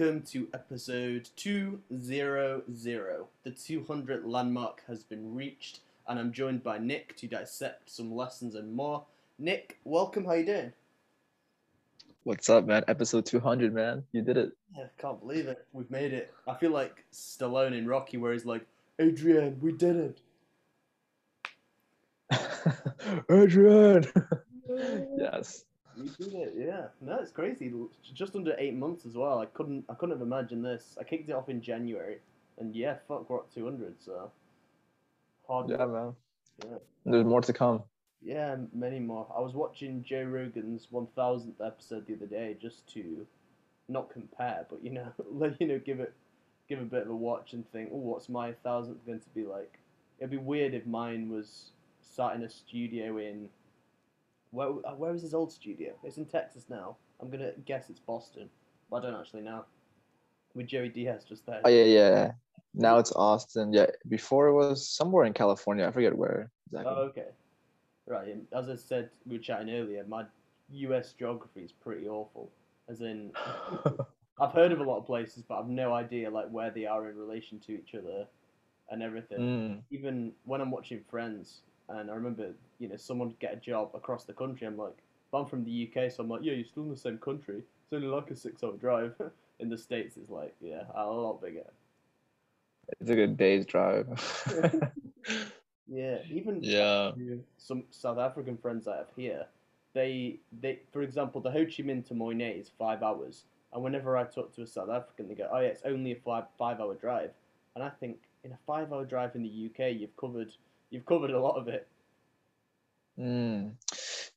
Welcome to episode 200. The 200 landmark has been reached, and I'm joined by Nick to dissect some lessons and more. Nick, welcome. How you doing? What's up, man? Episode 200, man. You did it. Yeah, can't believe it. We've made it. I feel like Stallone in Rocky, where he's like, Adrian, we did it. Adrian. yes. It, yeah. No, it's crazy. Just under eight months as well. I couldn't, I couldn't have imagined this. I kicked it off in January, and yeah, fuck, we're at 200. So hard. Yeah, work. man. Yeah. There's more to come. Yeah, many more. I was watching Joe Rogan's 1000th episode the other day just to not compare, but you know, let you know, give it give a bit of a watch and think, oh, what's my thousandth going to be like? It'd be weird if mine was sat in a studio in where uh, where is his old studio? It's in Texas now. I'm gonna guess it's Boston, but I don't actually know. With Joey Diaz just there. Oh, yeah, yeah. Now it's Austin. Yeah. Before it was somewhere in California. I forget where exactly. Oh, okay. Right. and As I said, we were chatting earlier. My U.S. geography is pretty awful. As in, I've heard of a lot of places, but I've no idea like where they are in relation to each other, and everything. Mm. Even when I'm watching Friends, and I remember, you know, someone get a job across the country. I'm like, but I'm from the UK, so I'm like, yeah, you're still in the same country. It's only like a six-hour drive. in the states, it's like, yeah, a lot bigger. It's a good day's drive. Yeah, even yeah. some South African friends I have here, they they for example the Ho Chi Minh to Mui Ne is five hours, and whenever I talk to a South African, they go, "Oh yeah, it's only a five five hour drive," and I think in a five hour drive in the UK, you've covered you've covered a lot of it. Mm.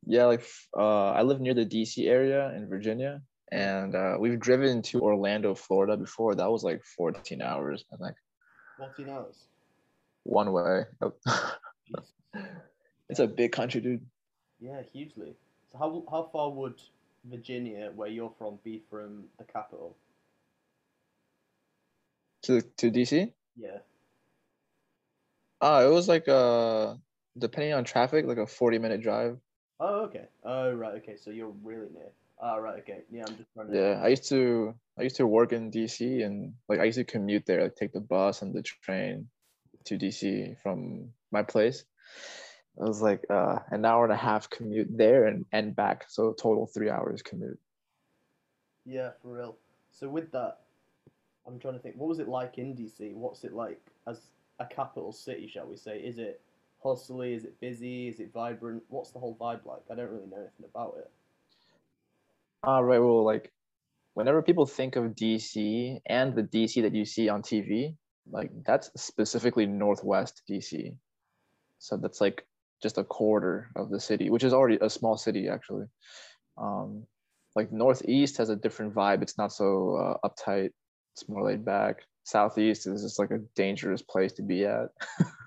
Yeah, like uh, I live near the DC area in Virginia, and uh, we've driven to Orlando, Florida before. That was like 14 hours, I think, Fourteen hours. one way. It's a big country, dude. Yeah, hugely. So how how far would Virginia, where you're from, be from the capital? To to DC. Yeah. Uh, it was like uh, depending on traffic, like a 40 minute drive. Oh, okay. Oh, right. Okay. So you're really near. Oh, right. Okay. Yeah, I'm just trying to. Yeah, I used to I used to work in DC and like I used to commute there, like take the bus and the train to DC from my place. It was like uh, an hour and a half commute there and, and back. So total three hours commute. Yeah, for real. So with that, I'm trying to think. What was it like in DC? What's it like as a capital city? Shall we say? Is it hustly? Is it busy? Is it vibrant? What's the whole vibe like? I don't really know anything about it. Ah, right. Well, like whenever people think of DC and the DC that you see on TV, like that's specifically Northwest DC. So that's like just a quarter of the city, which is already a small city actually. Um, like Northeast has a different vibe. It's not so uh, uptight. It's more laid back. Southeast is just like a dangerous place to be at.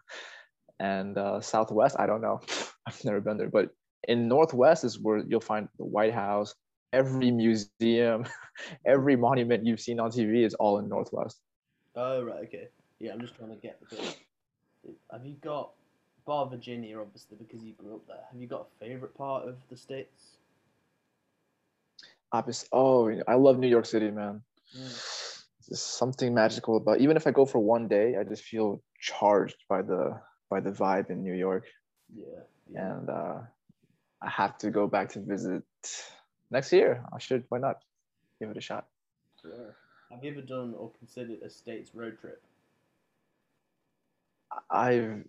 and uh, Southwest, I don't know. I've never been there, but in Northwest is where you'll find the White House, every museum, every monument you've seen on TV is all in Northwest. Oh right, okay. Yeah, I'm just trying to get the bit. Have you got bar Virginia, obviously, because you grew up there? Have you got a favorite part of the states? Oh, I love New York City, man. Mm. There's something magical about. Even if I go for one day, I just feel charged by the by the vibe in New York, Yeah. Yeah. and uh, I have to go back to visit next year. I should. Why not? Give it a shot. Sure. Have you ever done or considered a states road trip? I've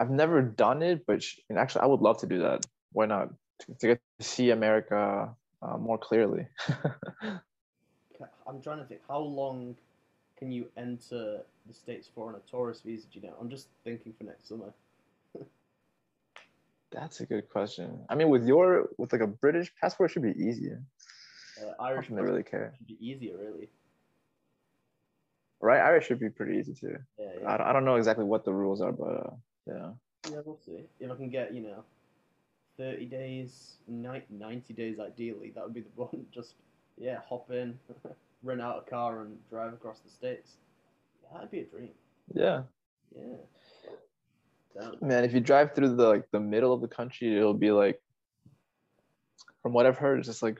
I've never done it, but sh- and actually, I would love to do that. Why not? To, to get to see America uh, more clearly. I'm trying to think. How long can you enter the states for on a tourist visa? Do you know? I'm just thinking for next summer. That's a good question. I mean, with your with like a British passport, it should be easier. Uh, Irish don't really care, should be easier, really. right? Irish should be pretty easy too. Yeah, I yeah. don't, I don't know exactly what the rules are, but uh, yeah. Yeah, we'll see. If I can get, you know, 30 days, ni- 90 days ideally, that would be the one. Just, yeah, hop in, rent out a car, and drive across the states. Yeah, that'd be a dream. Yeah, Yeah. Damn. man. If you drive through the like the middle of the country, it'll be like, from what I've heard, it's just like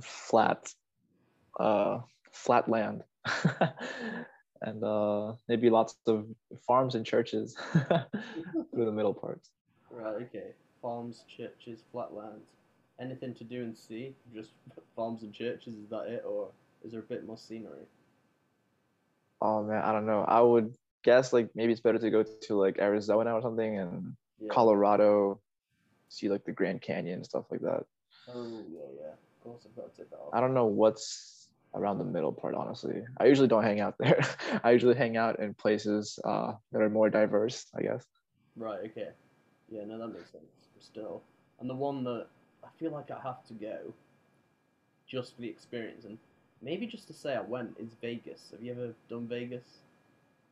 flat, uh, flat land. and uh, maybe lots of farms and churches through the middle parts. Right, okay. Farms, churches, flat land. Anything to do and see? Just farms and churches, is that it? Or is there a bit more scenery? Oh man, I don't know. I would guess like maybe it's better to go to like Arizona or something and Yeah. Colorado, see like the Grand Canyon and stuff like that. Oh, yeah, yeah. Of course, I've got to take that off. I don't know what's around the middle part, honestly. I usually don't hang out there. I usually hang out in places uh, that are more diverse, I guess. Right, okay. Yeah, no, that makes sense. But still. And the one that I feel like I have to go just for the experience and maybe just to say I went is Vegas. Have you ever done Vegas?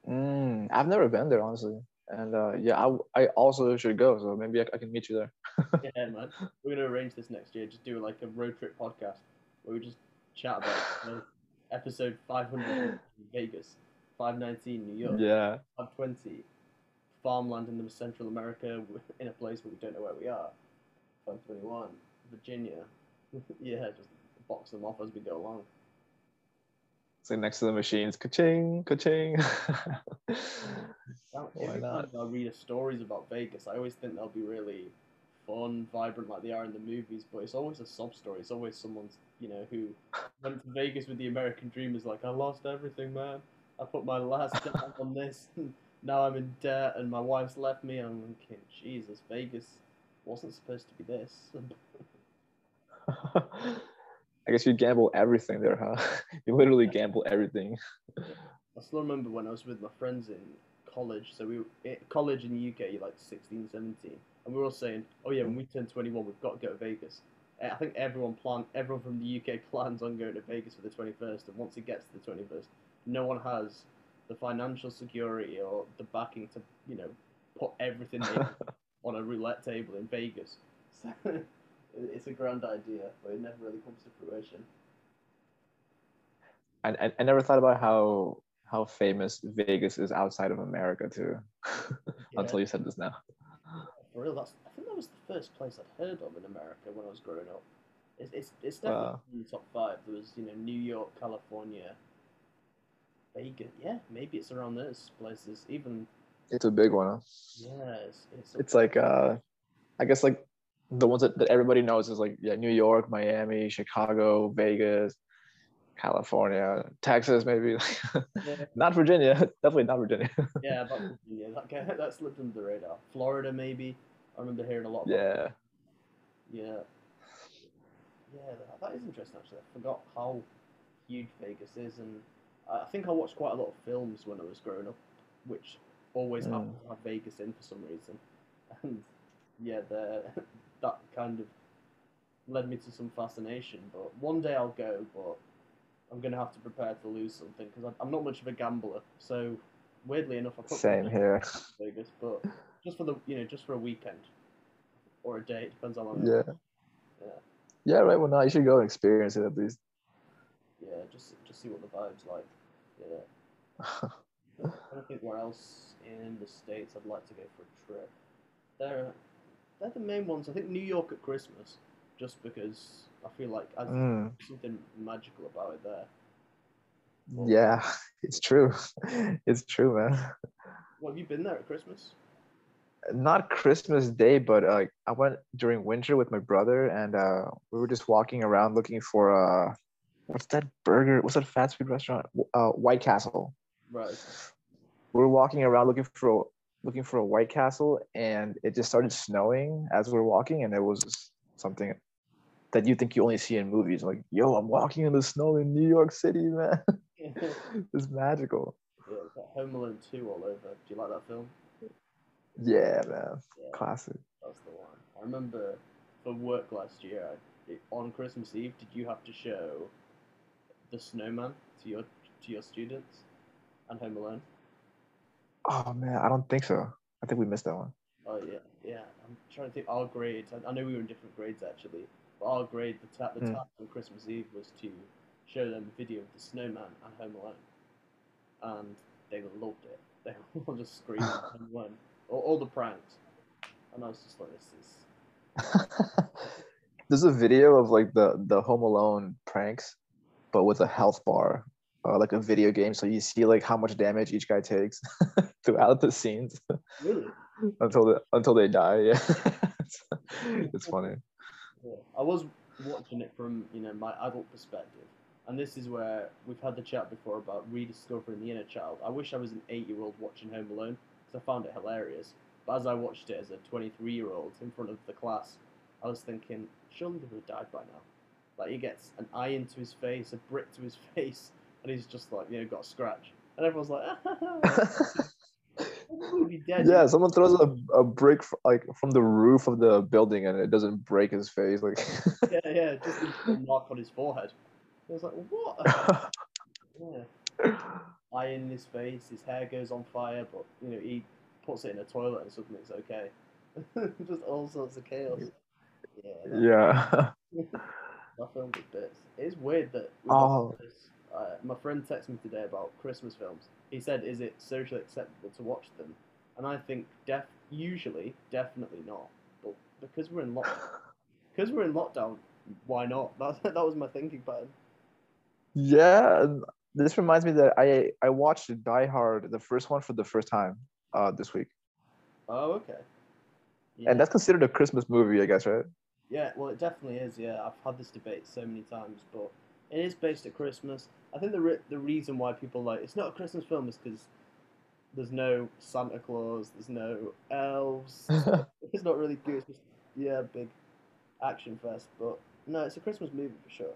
Mm, I've never been there, honestly. And uh, yeah, I, I also should go, so maybe I, I can meet you there. yeah, man. We're going to arrange this next year. Just do like a road trip podcast where we just chat about you know, episode 500 Vegas, 519 New York, Yeah. 520 farmland in the Central America in a place where we don't know where we are, 521 Virginia. yeah, just box them off as we go along. It's next to the machines. Ka-ching, ka-ching. Why not? I read stories about Vegas, I always think they'll be really fun, vibrant like they are in the movies, but it's always a sob story. It's always someone's, you know, who went to Vegas with the American dream is like, I lost everything, man. I put my last dime on this. And now I'm in debt and my wife's left me. I'm thinking, Jesus, Vegas wasn't supposed to be this. I guess you gamble everything there, huh? You literally gamble everything. I still remember when I was with my friends in college. So we in college in the UK, you're like 16, 17, and we were all saying, "Oh yeah, when we turn 21, we've got to go to Vegas." Uh, I think everyone plan, everyone from the UK plans on going to Vegas for the 21st, and once it gets to the 21st, no one has the financial security or the backing to, you know, put everything in on a roulette table in Vegas. So it's a grand idea, but it never really comes to fruition. I, I, I never thought about how how famous Vegas is outside of America too, until you said this now. For real, that's I think that was the first place I'd heard of in America when I was growing up. It's it's, it's definitely Wow. in the top five. There was you know New York, California, Vegas. Yeah, maybe it's around those places. Even It's a big one. Huh? yeah, it's it's, It's like uh, I guess like the ones that, that everybody knows is like yeah, New York, Miami, Chicago, Vegas, California, Texas, maybe. yeah, not Virginia. Definitely not Virginia. yeah, Virginia. That that slipped under the radar. Florida, maybe. I remember hearing a lot. About yeah. Yeah. Yeah, that, that is interesting actually. I forgot how huge Vegas is, and I think I watched quite a lot of films when I was growing up, which always Mm. happened to have Vegas in for some reason. And yeah, the, that kind of led me to some fascination. But one day I'll go, but I'm going to have to prepare to lose something because I'm not much of a gambler. So weirdly enough, I put Same here. in Vegas, but just for the you know just for a weekend or a day, it depends on how long. Yeah. Yeah. Yeah, right. Well, no, you should go and experience it at least. Yeah, just just see what the vibes like. Yeah. I don't think where else in the states I'd like to go for a trip. They're they're the main ones. I think New York at Christmas, just because I feel like I, Mm, something magical about it there. yeah, it's true. It's true, man. Well, have you been there at Christmas? Not Christmas Day, but uh, I went during winter with my brother, and uh, we were just walking around looking for uh, what's that burger? What's that fast food restaurant? Uh, White Castle. Right. We were walking around looking for looking for a White Castle, and it just started snowing as we were walking, and it was something that you think you only see in movies. Like, yo, I'm walking in the snow in New York City, man. it's magical. Yeah, it's like Home Alone 2 all over. Do you like that film? Yeah, man. Yeah, Classic. that's the one. I remember for work last year, on Christmas Eve, did you have to show the snowman to your to your students and Home Alone? Oh man, I don't think so. I think we missed that one. Oh yeah, yeah. I'm trying to think. Our grades. I, I know we were in different grades actually, but our grade, the ta- the Mm. task on Christmas Eve was to show them a video of the snowman and Home Alone, and they loved it. They were all just screaming Home Alone, all, all the pranks, and I was just like, this is There's a video of like the the Home Alone pranks, but with a health bar. Uh, like a video game, so you see like how much damage each guy takes throughout the scenes Really? until the, until they die. Yeah, it's, it's funny. Yeah. I was watching it from you know my adult perspective, and this is where we've had the chat before about rediscovering the inner child. I wish I was an eight-year-old watching Home Alone because I found it hilarious. But as I watched it as a 23-year-old in front of the class, I was thinking, surely they would have died by now. Like he gets an eye into his face, a brick to his face, and he's just like you know got a scratch, and everyone's like, "He'd be dead." yeah, someone throws a, a brick like from the roof of the building and it doesn't break his face. Like, yeah, yeah, just a mark on his forehead. I was like, what? yeah. eye in his face, his hair goes on fire, but you know he puts it in a toilet and suddenly it's okay. Just all sorts of chaos. Yeah, that, yeah. that film was bits. It's weird that we Oh. this. Uh, my friend texted me today about Christmas films. He said, "Is it socially acceptable to watch them?" And I think def usually definitely not. But because we're in lockdown, because we're in lockdown, why not? That that was my thinking pattern. Yeah, this reminds me that I I watched Die Hard, the first one for the first time uh this week. Oh, okay. Yeah. And that's considered a Christmas movie, I guess, right? Yeah, well, it definitely is. Yeah, I've had this debate so many times, but it is based at Christmas. I think the re- the reason why people like it's not a Christmas film is because there's no Santa Claus, there's no elves. it's not really good. It's just yeah, big action fest. But no, it's a Christmas movie for sure.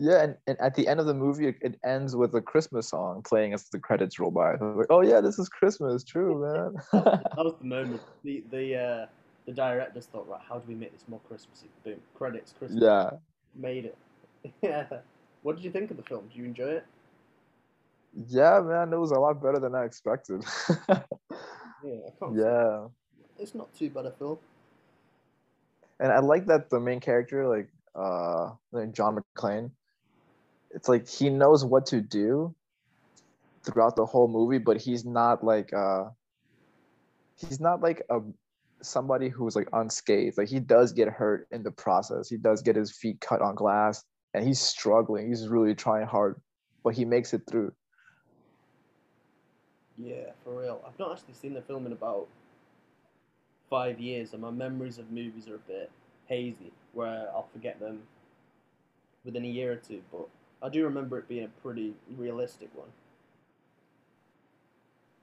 Yeah, and, and at the end of the movie, it, it ends with a Christmas song playing as the credits roll by. So like, oh yeah, this is Christmas, true, man. That was, the moment. The the uh, the directors thought, right, how do we make this more Christmassy? Boom, credits, Christmas. yeah, Made it. yeah. What did you think of the film? Did you enjoy it? yeah, man, it was a lot better than I expected. Yeah, I can't. yeah, It's not too bad a film. and I like that the main character, like uh, John McClane, it's like he knows what to do throughout the whole movie, but he's not like uh, he's not like a somebody who's like unscathed. Like he does get hurt in the process. He does get his feet cut on glass, and he's struggling. He's really trying hard, but he makes it through. Yeah, for real. I've not actually seen the film in about five years, and my memories of movies are a bit hazy, where I'll forget them within a year or two. But I do remember it being a pretty realistic one.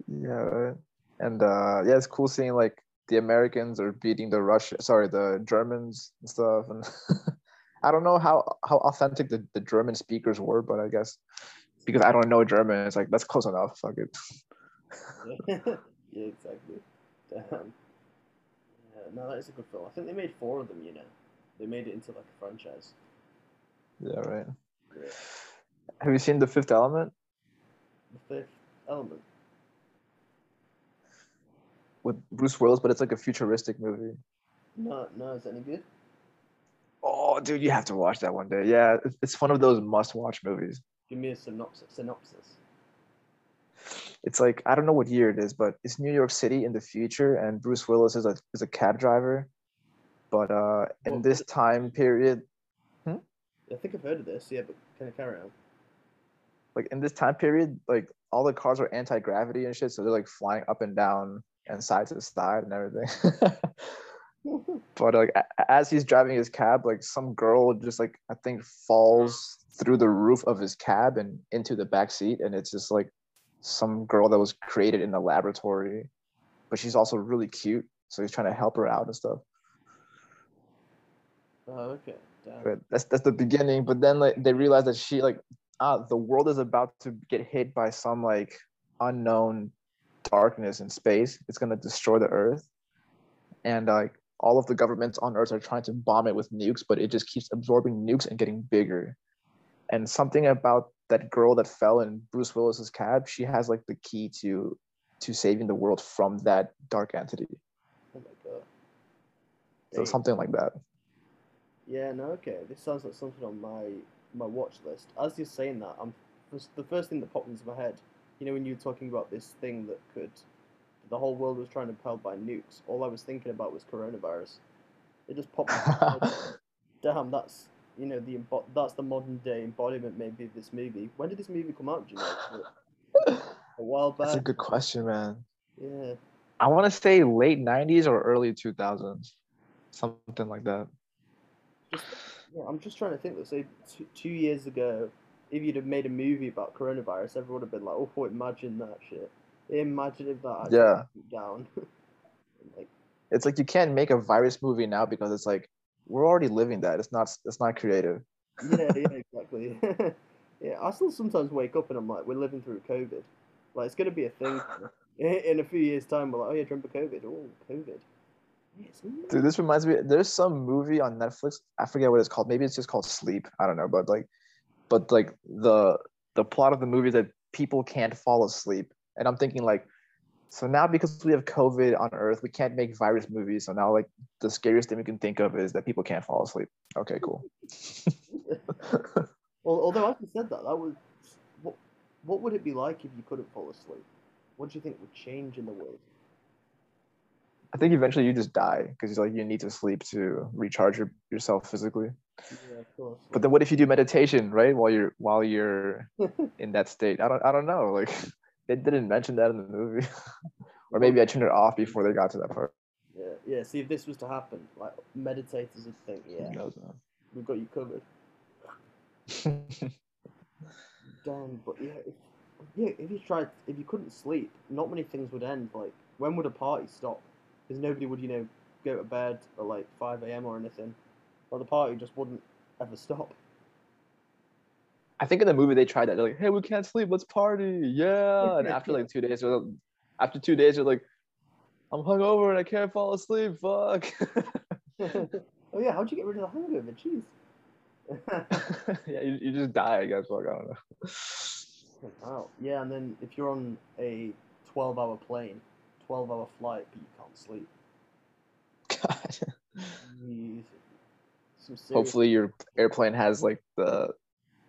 Yeah, and uh, yeah, it's cool seeing like the Americans are beating the Russian, sorry, the Germans and stuff. And I don't know how how authentic the, the German speakers were, but I guess because I don't know German, it's like that's close enough. Fuck it. yeah, exactly. Damn. Yeah, no, that is a good film. I think they made four of them. You know, they made it into like a franchise. Yeah, right. Yeah. Have you seen The Fifth Element The Fifth Element. with Bruce Willis? But it's like a futuristic movie. No, no, is that any good? Dude, you have to watch that one day. Yeah, it's- one of those must-watch movies. Give me a synopsis. Synopsis. It's like I don't know what year it is, but it's New York City in the future, and Bruce Willis is a is a cab driver. But uh, in Well, this time period, hmm? I think I've heard of this. Yeah, but can I carry on? like in this time period, like all the cars are anti-gravity and shit, so they're like flying up and down and side to side and everything. but like as he's driving his cab, like some girl just like I think falls through the roof of his cab and into the back seat, and it's just like some girl that was created in a laboratory, but she's also really cute, so he's trying to help her out and stuff. Oh, okay. That's that's the beginning. But then like they realize that she like ah the world is about to get hit by some like unknown darkness in space. It's gonna destroy the Earth, and like all of the governments on Earth are trying to bomb it with nukes, but it just keeps absorbing nukes and getting bigger. And something about that girl that fell in Bruce Willis's cab, she has like the key to to saving the world from that dark entity. Oh my god. So Dang. something like that. Yeah, no, okay. This sounds like something on my my watch list. As you're saying that, I'm the first thing that popped into my head. You know, when you were talking about this thing that could, the whole world was trying to propel by nukes. All I was thinking about was coronavirus. It just popped. into my head. Damn, that's you know the that's the modern day embodiment maybe of this movie. When did this movie come out? Do you know? a while back. That's a good question, man. Yeah. I want to say late '90s or early 2000s, something like that. Just, yeah, I'm just trying to think. Let's say two, two years ago, if you'd have made a movie about coronavirus, everyone would have been like, "Oh, imagine that shit." Imagine if that Yeah. down. like, It's like you can't make a virus movie now because it's like we're already living that. It's not. It's not creative. yeah, yeah, exactly. yeah, I still sometimes wake up and I'm like, we're living through COVID. Like, it's gonna be a thing. In a few years' time, we're like, oh yeah, remember COVID? Oh, COVID. Dude, this reminds me. There's some movie on Netflix. I forget what it's called. Maybe it's just called Sleep. I don't know. But like, but like the the plot of the movie that people can't fall asleep, and I'm thinking like, so now because we have COVID on Earth, we can't make virus movies. So now like the scariest thing we can think of is that people can't fall asleep. Okay, cool. Well, although having said that, that was what. What would it be like if you couldn't fall asleep? What do you think would change in the world? I think eventually you just die because like you need to sleep to recharge your, yourself physically. Yeah, of course. But then what if you do meditation, right? While you're while you're in that state. I don't I don't know. Like they didn't mention that in the movie. or maybe I turned it off before they got to that part. yeah, yeah. See, if this was to happen, like meditators would think, yeah, knows, we've got you covered. Damn, but yeah, if, yeah. If you tried, if you couldn't sleep, not many things would end. Like, when would a party stop? Because nobody would, you know, go to bed at like five a.m. or anything. Well, the party just wouldn't ever stop. I think in the movie they tried that. They're like, hey, we can't sleep, let's party. Yeah. And after like two days, like- after two days, you're like, I'm hungover and I can't fall asleep. Fuck. oh yeah, how'd you get rid of the hangover? Jeez. yeah, you, you just die, I guess. Fuck, I don't know. wow. Yeah, and then if you're on a twelve-hour plane, twelve-hour flight, but you can't sleep. God. Hopefully your airplane has like the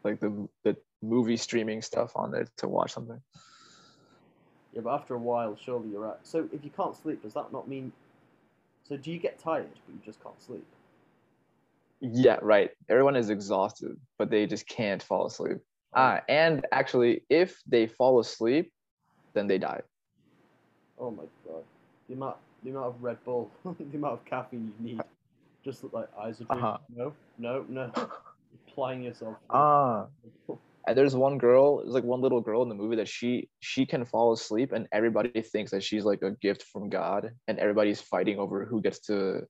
like the the movie streaming stuff on there to watch something Yeah, but after a while, surely you're right. So if you can't sleep, does that not mean? So do you get tired, but you just can't sleep? yeah right everyone is exhausted but they just can't fall asleep ah and actually if they fall asleep then they die Oh my god, the amount, the amount of Red Bull, the amount of caffeine you need, just like eyes are Uh-huh. No, no, no. Applying yourself. ah and there's one girl there's like one little girl in the movie that she she can fall asleep and everybody thinks that she's like a gift from god and everybody's fighting over who gets to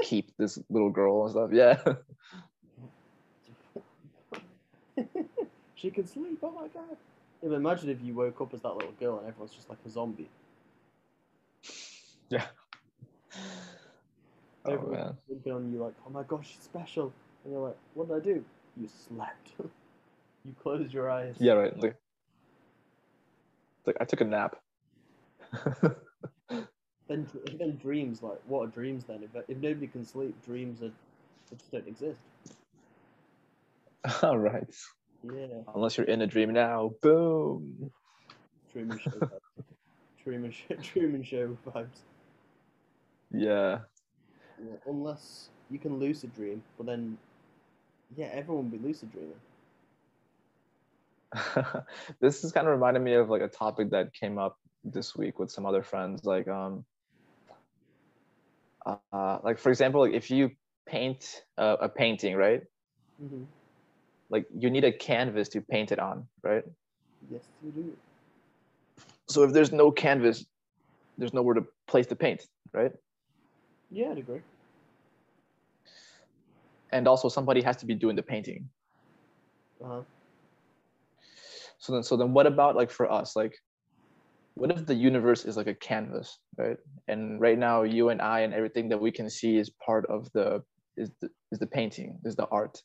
keep this little girl and stuff yeah she can sleep. Oh my god. Yeah, imagine if you woke up as that little girl and everyone's just like a zombie. yeah oh Everyone's man looking on you like, oh my gosh, she's special. And you're like, what did I do? You slept. you closed your eyes. Yeah, right. Like, like I took a nap. Then, then dreams, like, what are dreams then? If, if nobody can sleep, dreams are, just don't exist. All right. Yeah. Unless you're in a dream now. Boom. Truman Show vibes. Truman Show, Truman Show vibes. Yeah. Yeah, unless you can lucid dream, but then, yeah, everyone be lucid dreaming. this is kind of reminding me of like a topic that came up this week with some other friends. Like, um, uh, like for example, like if you paint uh, a painting, right? Mm-hmm. Like you need a canvas to paint it on, right? Yes, you do. So if there's no canvas, there's nowhere to place the paint, right? Yeah, I'd agree. And also somebody has to be doing the painting. Uh-huh. so then so then what about like for us like what if the universe is like a canvas right and right now you and i and everything that we can see is part of the is the, is the painting is the art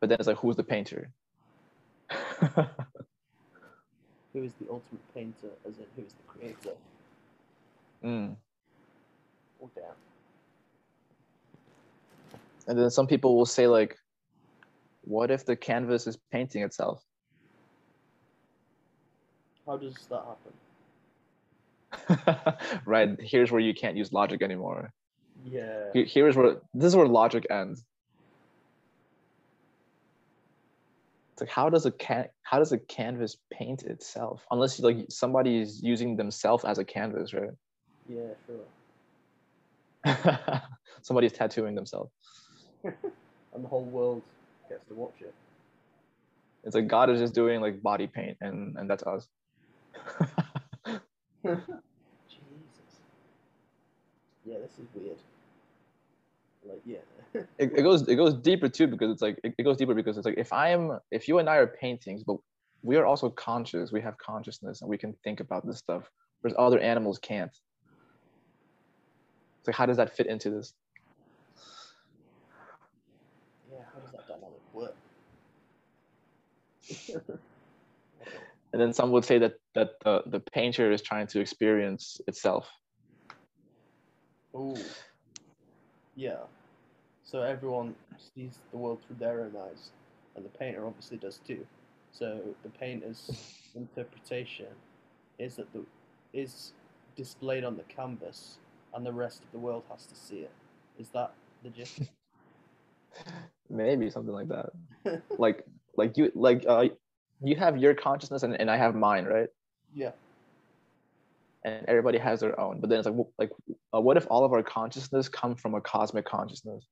but then it's like who's the painter Who is the ultimate painter, as in who is the creator? Mm. Oh, damn. And then some people will say like what if the canvas is painting itself How does that happen? right here's where you can't use logic anymore Yeah. Here's where this is where logic ends. It's like how does a can how does a canvas paint itself? Unless like somebody is using themselves as a canvas, right? Yeah, sure. Somebody's tattooing themselves. And the whole world gets to watch it. It's like God is just doing like body paint, and and that's us. Jesus. Yeah, this is weird. Like, yeah. it, it goes it goes deeper too because it's like it, it goes deeper because it's like if I am if you and I are paintings, but we are also conscious, we have consciousness, and we can think about this stuff, whereas other animals can't. It's like how does that fit into this? yeah, how does that dynamic work? And then some would say that that the, the painter is trying to experience itself. Ooh. Yeah. So everyone sees the world through their own eyes, and the painter obviously does too. So the painter's interpretation is that the is displayed on the canvas, and the rest of the world has to see it. Is that the gist? Maybe something like that. like like you like uh you have your consciousness and, and I have mine, right? yeah. and everybody has their own. But then it's like, like, uh, what if all of our consciousness come from a cosmic consciousness?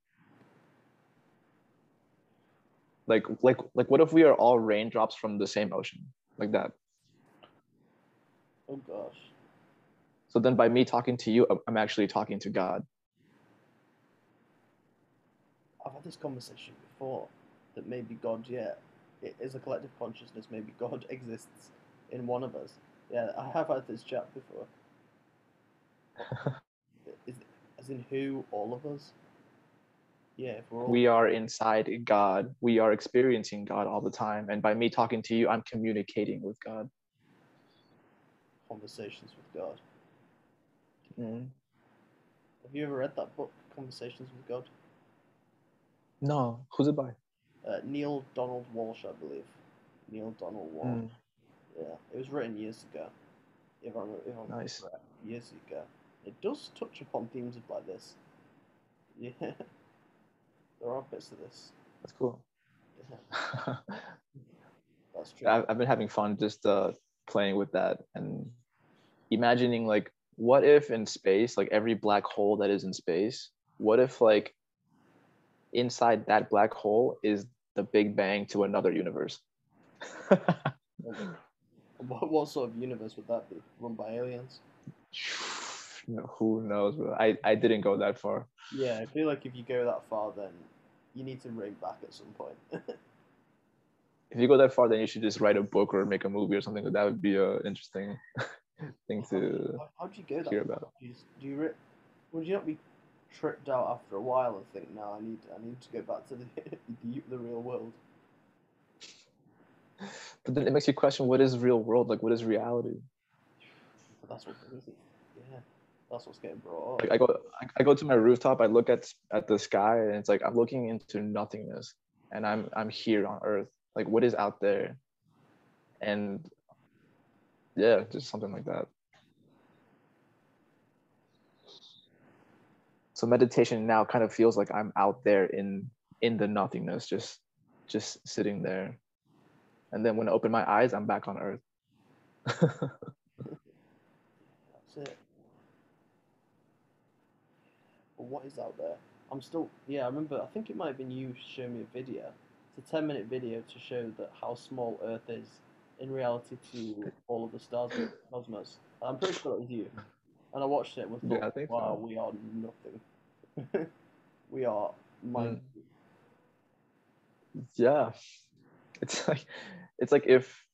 Like, like, like, what if we are all raindrops from the same ocean, like that? Oh gosh. So then, by me talking to you, I'm- I'm actually talking to God. I've had this conversation before that maybe God, yeah, it is a collective consciousness. Maybe God exists in one of us. Yeah, I have had this chat before. is, as in who? All of us? Yeah, if we're all We are inside God. We are experiencing God all the time. And by me talking to you, I'm communicating with God. conversations with God. Mm. Have you ever read that book, Conversations with God? No, who's it by? Uh, Neale Donald Walsch, I believe. Neale Donald Walsch. Mm. Yeah, it was written years ago. If I'm, if I'm Nice. correct, years ago. It does touch upon themes of like this. Yeah, there are bits of this. That's cool. Yeah, that's true. I've, I've been having fun just uh, playing with that and imagining like what if in space like every black hole that is in space what if like inside that black hole is the big bang to another universe What, what sort of universe would that be? Run by aliens? No, who knows? I, I didn't go that far Yeah, I feel like if you go that far, then you need to ring back at some point. if you go that far then you should just write a book or make a movie or something that would be a interesting thing How do you- to how- How do you go that? hear far? about. Do you, do you re- would you not be tripped out after a while and think, no, I need, I need to go back to the the, the real world? but then it makes you question what is real world like what is reality But that's what it is. Yeah, that's what's getting brought up. Like I go, I- I go to my rooftop. I look at at the sky, and it's like I'm looking into nothingness, and I'm I'm here on Earth. Like what is out there? And yeah, just something like that. So meditation now kind of feels like I'm out there in in the nothingness, just just sitting there. And then when I open my eyes, I'm back on Earth. That's it. But what is out there? I'm still, yeah, I remember, I think it might have been you showing me a video. It's a 10 minute video to show that how small Earth is in reality to all of the stars in the cosmos. I'm pretty sure it was you. And I watched it and Yeah, thought, I think wow, so. we are nothing. we are mm. mind. yeah it's like it's like if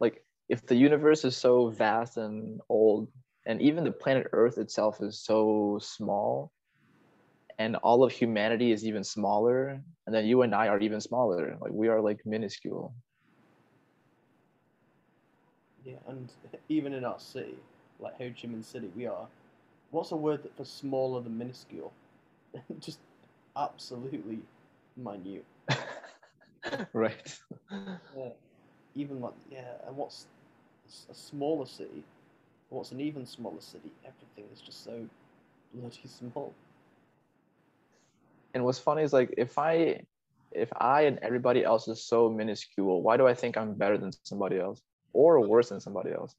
like if the universe is so vast and old and even the planet earth itself is so small and all of humanity is even smaller and then you and i are even smaller like we are like minuscule Yeah, and even in our city, like Ho Chi Minh City, we are. What's a word that for smaller than minuscule? Just absolutely minute. right Yeah. Even like yeah, and what's a smaller city? What's an even smaller city? Everything is just so bloody small. And what's funny is like if I if I and everybody else is so minuscule, why do I think I'm better than somebody else or worse than somebody else?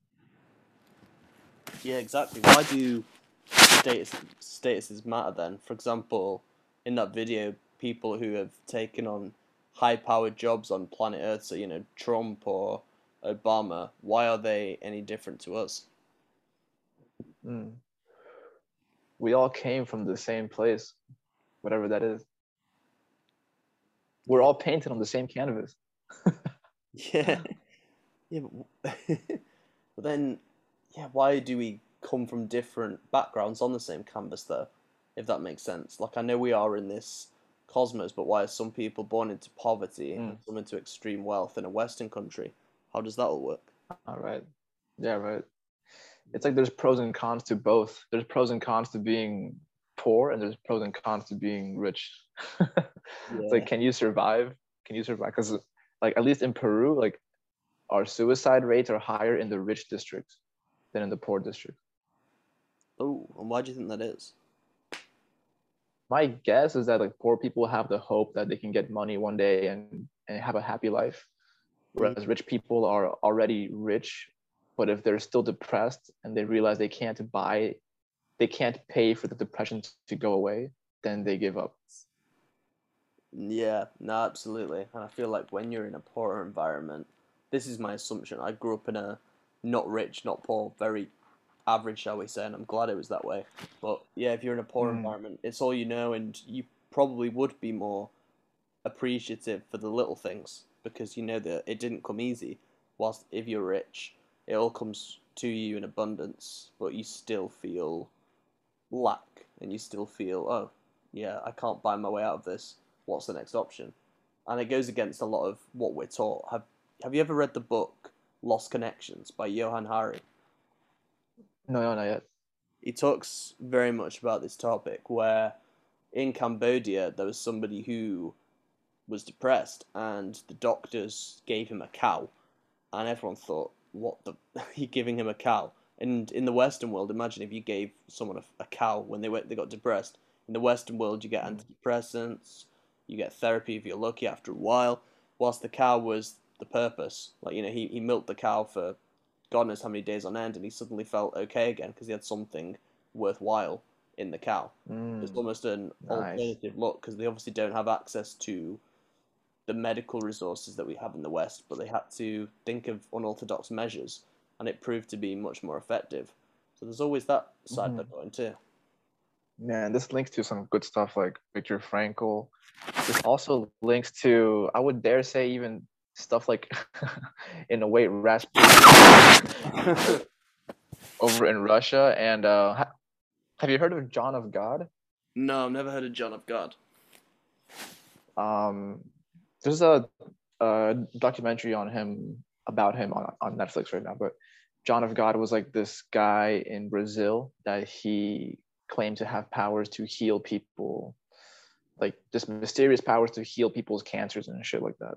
Yeah, exactly. Why do status statuses matter then? For example, in that video, people who have taken on high-powered jobs on planet Earth, so you know Trump or Obama, why are they any different to us? Mm. We all came from the same place, whatever that is. We're all painted on the same canvas. yeah, yeah, but, but then, yeah, why do we come from different backgrounds on the same canvas though? If that makes sense. Like I know we are in this cosmos, but why are some people born into poverty Mm. and some into extreme wealth in a Western country? How does that all work? All right. Yeah, right. It's like there's pros and cons to both. There's pros and cons to being poor, and there's pros and cons to being rich. It's like, can you survive? Can you survive? Because, like, at least in Peru, like, our suicide rates are higher in the rich districts than in the poor district. oh, and why do you think that is? My guess is that like poor people have the hope that they can get money one day and and have a happy life, whereas mm-hmm. rich people are already rich, but if they're still depressed and they realize they can't buy, they can't pay for the depression to go away, then they give up. Yeah, no, absolutely. And I feel like when you're in a poorer environment, this is my assumption. I grew up in a not rich, not poor, very average, shall we say, and I'm glad it was that way. But yeah, if you're in a poor Mm. environment, it's all you know, and you probably would be more appreciative for the little things because you know that it didn't come easy. Whilst if you're rich, it all comes to you in abundance, but you still feel lack, and you still feel, oh, yeah, I can't buy my way out of this. What's the next option? And it goes against a lot of what we're taught. Have Have you ever read the book Lost Connections by Johann Hari? No, no, not yet. he talks very much about this topic where in Cambodia there was somebody who was depressed and the doctors gave him a cow. And everyone thought what the you giving him a cow? And in the western world imagine if you gave someone a, a cow when they went they got depressed. In the western world you get mm. antidepressants you get therapy if you're lucky after a while. Whilst the cow was the purpose like you know he, he milked the cow for God knows how many days on end, and he suddenly felt okay again because he had something worthwhile in the cow. It's Mm, almost an nice. alternative look because they obviously don't have access to the medical resources that we have in the West, but they had to think of unorthodox measures, and it proved to be much more effective. So there's always that side by Mhm. going too. Man, this links to some good stuff like Viktor Frankl. This also links to, I would dare say, even stuff like, in a way, Rasputin over in Russia. And uh, ha- have you heard of John of God? no, I've never heard of John of God. Um, there's a, a documentary on him about him on, on Netflix right now. But John of God was like this guy in Brazil that he claimed to have powers to heal people, like just mysterious powers to heal people's cancers and shit like that.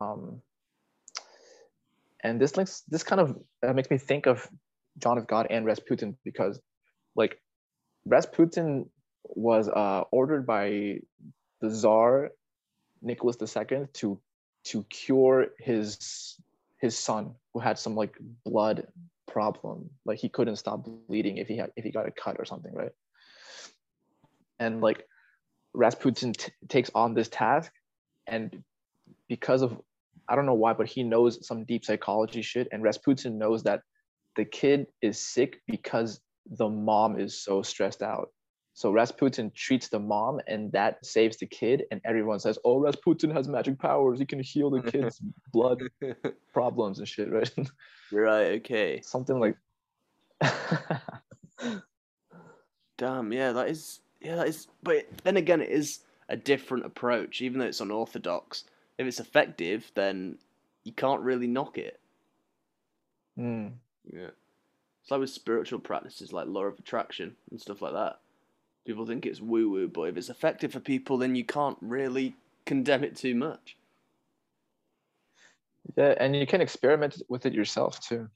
Um, and this links this kind of uh, makes me think of John of God and Rasputin because, like, Rasputin was uh, ordered by the Tsar Nicholas II to to cure his his son who had some like blood problem. Like he couldn't stop bleeding if he had if he got a cut or something right? And like Rasputin t- takes on this task and because of I don't know why but he knows some deep psychology shit and Rasputin knows that the kid is sick because the mom is so stressed out so Rasputin treats the mom, and that saves the kid. And everyone says, "Oh, Rasputin has magic powers. He can heal the kid's blood problems and shit." Right? right. Okay. Something like. Damn, yeah, that is yeah, that is but then again it is a different approach, even though it's unorthodox. If it's effective, then you can't really knock it. Mm. Yeah. It's like with spiritual practices like law of attraction and stuff like that. People think it's woo woo, but if it's effective for people then you can't really condemn it too much. Yeah, and you can experiment with it yourself too.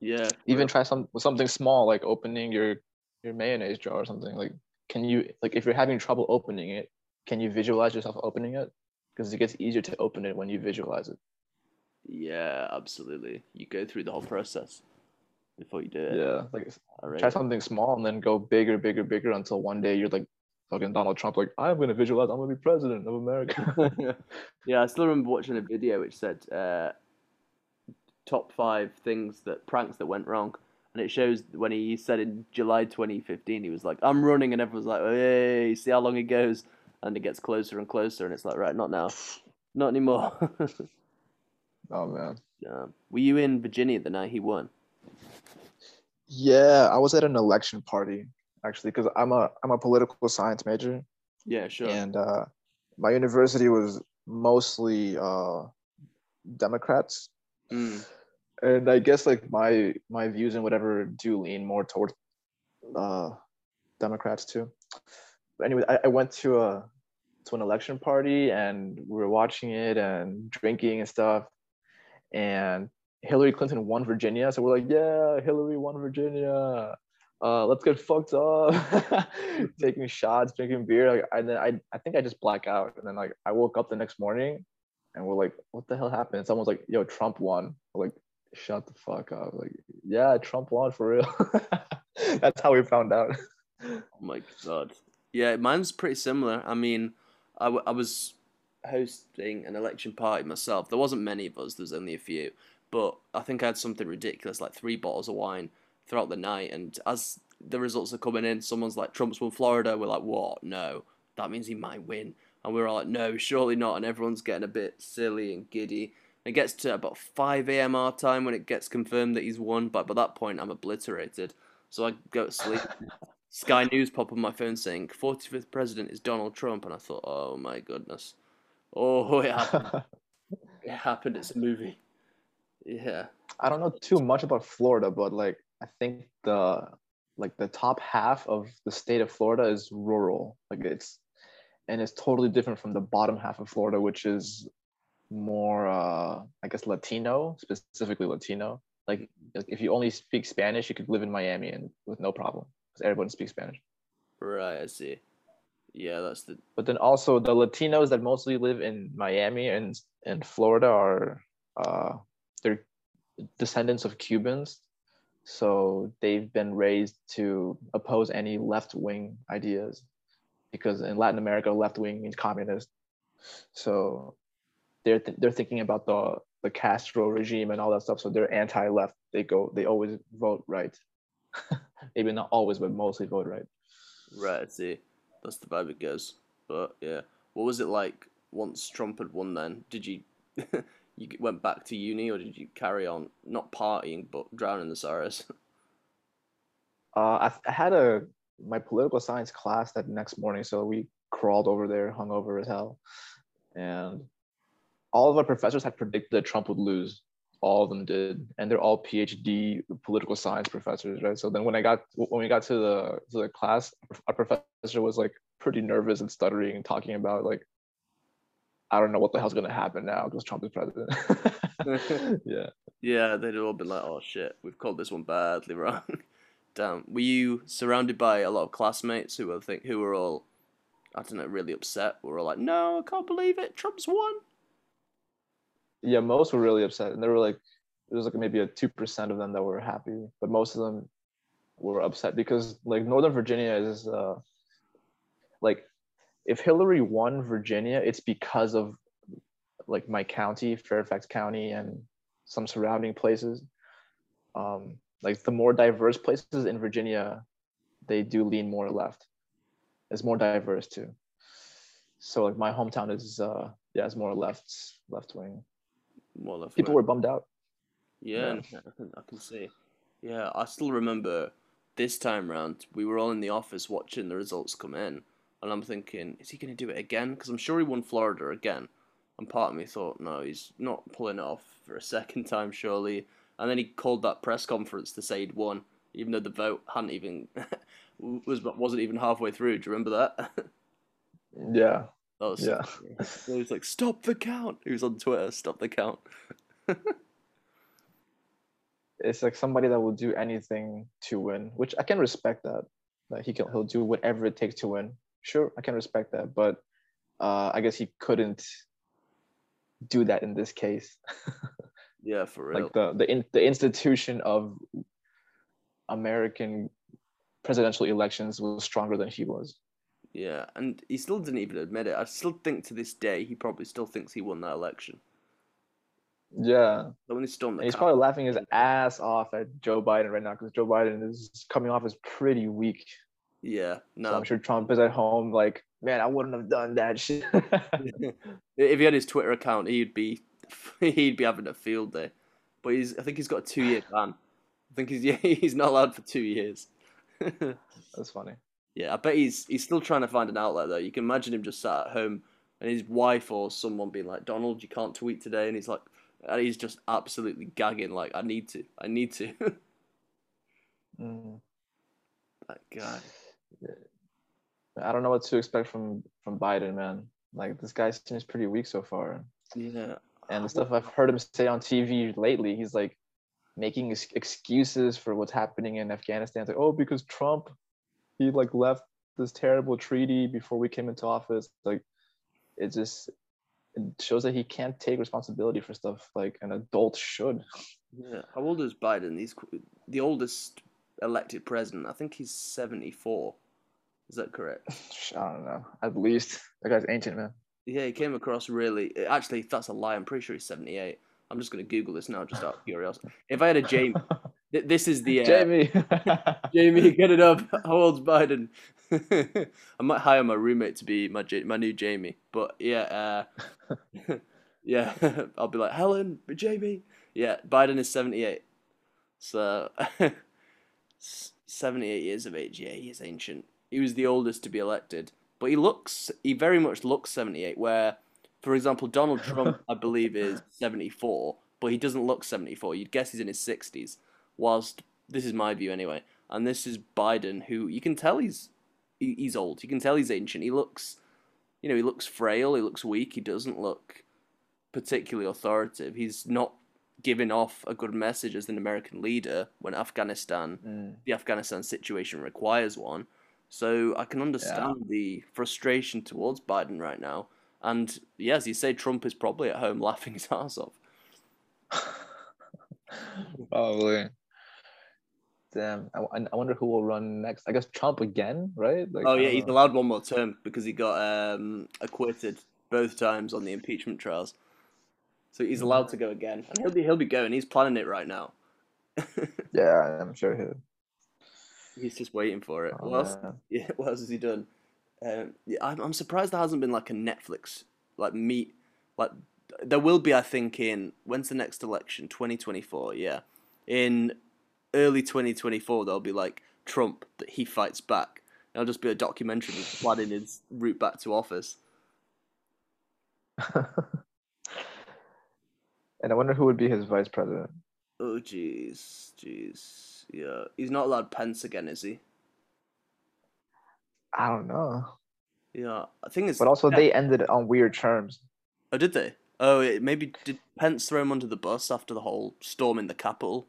Yeah. Even try some something small like opening your your mayonnaise jar or something. Like, can you like if you're having trouble opening it, can you visualize yourself opening it? Because it gets easier to open it when you visualize it. Yeah, absolutely. You go through the whole process before you do it. Yeah, like rate try something small and then go bigger, bigger, bigger until one day you're like fucking Donald Trump. Like, I'm gonna visualize. I'm gonna be president of America. yeah, I still remember watching a video which said uh, top five things that pranks that went wrong, and it shows when he said in July 2015 he was like, "I'm running," and everyone's like, "Hey, see how long it goes," and it gets closer and closer, and it's like, "Right, not now, not anymore." oh man. um, were you in Virginia the night he won? Yeah, I was at an election party actually because I'm a I'm a political science major Yeah, sure. and uh, my university was mostly uh, Democrats, Mm. and I guess like my my views and whatever do lean more towards uh, Democrats too. Anyway, I, I went to a to an election party and we were watching it and drinking and stuff, and Hillary Clinton won Virginia, so we're like, yeah, Hillary won Virginia. Uh, let's get fucked up, taking shots, drinking beer. Like, and then I, I think I just black out, and then like I woke up the next morning, and we're like, what the hell happened? Someone's like, yo, Trump won. We're like, shut the fuck up. Like, yeah, Trump won for real. That's how we found out. Oh my god. Yeah, mine's pretty similar. I mean, I, w- I was hosting an election party myself. There wasn't many of us, there was only a few. But I think I had something ridiculous, like three bottles of wine throughout the night. And as the results are coming in, someone's like, Trump's won Florida. We're like, what? No. That means he might win. And we we're all like, no, surely not. And everyone's getting a bit silly and giddy. It gets to about 5 a.m. our time when it gets confirmed that he's won. But by that point, I'm obliterated. So I go to sleep. Sky News pop on my phone saying 45th president is Donald Trump, and I thought, oh my goodness, oh it happened, it happened. It's a movie. Yeah, I don't know too much about Florida, but like I think the like the top half of the state of Florida is rural. Like it's and it's totally different from the bottom half of Florida, which is more uh I guess Latino, specifically Latino. Like like, if you only speak Spanish, you could live in Miami and with no problem because everyone speaks Spanish. right. I see. Yeah, that's the But then also the Latinos that mostly live in Miami and and Florida are uh they're descendants of Cubans. So they've been raised to oppose any left wing ideas because in Latin America, left wing means communist. So they're th- they're thinking about the the Castro regime and all that stuff. So they're anti left. They go they always vote right. Maybe not always, but mostly vote right. right. I see. That's the vibe it goes. But yeah, what was it like once Trump had won? Then did you you went back to uni or did you carry on not partying but drowning the sorrows? Uh, I, I had a my political science class that next morning, so we crawled over there, hung over as hell, and all of our professors had predicted that Trump would lose. All of them did, and they're all PhD political science professors, right? So then when I got when we got to the to the class, our professor was like pretty nervous and stuttering and talking about like I don't know what the hell's gonna happen now because Trump is president. yeah. Yeah, they'd all been like, "Oh shit, we've called this one badly wrong." Damn. Were you surrounded by a lot of classmates who were think who were all, I don't know, really upset? We were all like, "No, I can't believe it, Trump's won." Yeah, most were really upset, and there were like there was like maybe a two percent of them that were happy, but most of them were upset because like Northern Virginia is uh like if Hillary won Virginia, it's because of like my county, Fairfax County, and some surrounding places. Um, like the more diverse places in Virginia, they do lean more left. It's more diverse too. So like my hometown is uh yeah, it's more left left wing More left. people were bummed out. Yeah, Yeah. I can, I can see. Yeah, I still remember this time round, we were all in the office watching the results come in, and I'm thinking, is he going to do it again? Because I'm sure he won Florida again. And part of me thought, no, he's not pulling it off for a second time, surely. And then he called that press conference to say he'd won, even though the vote hadn't even was wasn't even halfway through. Do you remember that? Yeah, that was Yeah. So he was like, "Stop the count." He was on Twitter, "Stop the count." it's like somebody that will do anything to win, which I can respect that. That he can he'll do whatever it takes to win. Sure, I can respect that, but uh, I guess he couldn't do that in this case. Yeah, for real. like the the in, the institution of American presidential elections was stronger than he was. Yeah, and he still didn't even admit it. I still think to this day he probably still thinks he won that election. Yeah, So when he stormed the he's Capitol- probably laughing his ass off at Joe Biden right now because Joe Biden is coming off as pretty weak. Yeah, So no. I'm sure Trump is at home like, man, I wouldn't have done that shit. if he had his Twitter account, he'd be he'd be having a field day. But he's I think he's got a two year ban. I think he's yeah, he's not allowed for two years. That's funny. Yeah, I bet he's he's still trying to find an outlet though. You can imagine him just sat at home and his wife or someone being like, Donald, you can't tweet today and he's like and he's just absolutely gagging like I need to. I need to. Mm. that guy. I don't know what to expect from from Biden, man. Like this guy seems pretty weak so far. Yeah. And the stuff I've heard him say on TV lately, he's like making excuses for what's happening in Afghanistan. It's like, oh, because Trump, he like left this terrible treaty before we came into office. Like, it just it shows that he can't take responsibility for stuff like an adult should. Yeah. How old is Biden? He's the oldest elected president. I think he's 74. Is that correct? I don't know. At least that guy's ancient, man. Yeah, he came across really. Actually, that's a lie. I'm pretty sure he's 78. I'm just going to Google this now, just out of curiosity. If I had a Jamie, th- this is the uh, Jamie. Jamie, get it up. How old's Biden? I might hire my roommate to be my my new Jamie. But yeah, uh, yeah, I'll be like Helen, but Jamie. Yeah, Biden is 78. So, 78 years of age. Yeah, he is ancient. He was the oldest to be elected, but he looks. He very much looks 78. Where, for example, Donald Trump, I believe, is 74, but he doesn't look 74. You'd guess he's in his 60s. Whilst this is my view anyway, and this is Biden, who you can tell he's he's old. You can tell he's ancient. He looks, you know, he looks frail. He looks weak. He doesn't look particularly authoritative. He's not giving off a good message as an American leader when Afghanistan, Mm. the Afghanistan situation requires one. So I can understand the frustration towards Biden right now. And yeah, as you say, Trump is probably at home laughing his ass off. Probably. Damn. I, I wonder who will run next. I guess Trump again, right? Like, Oh yeah, he's know. allowed one more term because he got um, acquitted both times on the impeachment trials. So he's allowed to go again, and he'll be he'll be going. He's planning it right now. Yeah, I'm sure he'll. He's just waiting for it. Oh, what else? man. Yeah, what else has he done? Um, yeah, I'm I'm surprised there hasn't been like a Netflix like meet like there will be I think in when's the next election 2024 yeah in early 2024 there'll be like Trump that he fights back. It'll just be a documentary planning his route back to office. And I wonder who would be his vice president. oh jeez jeez. Yeah he's not allowed Pence again is he? I don't know. yeah I think it's But also, they ended on weird terms. oh did they? Oh it, maybe did Pence throw him under the bus after the whole storm in the Capitol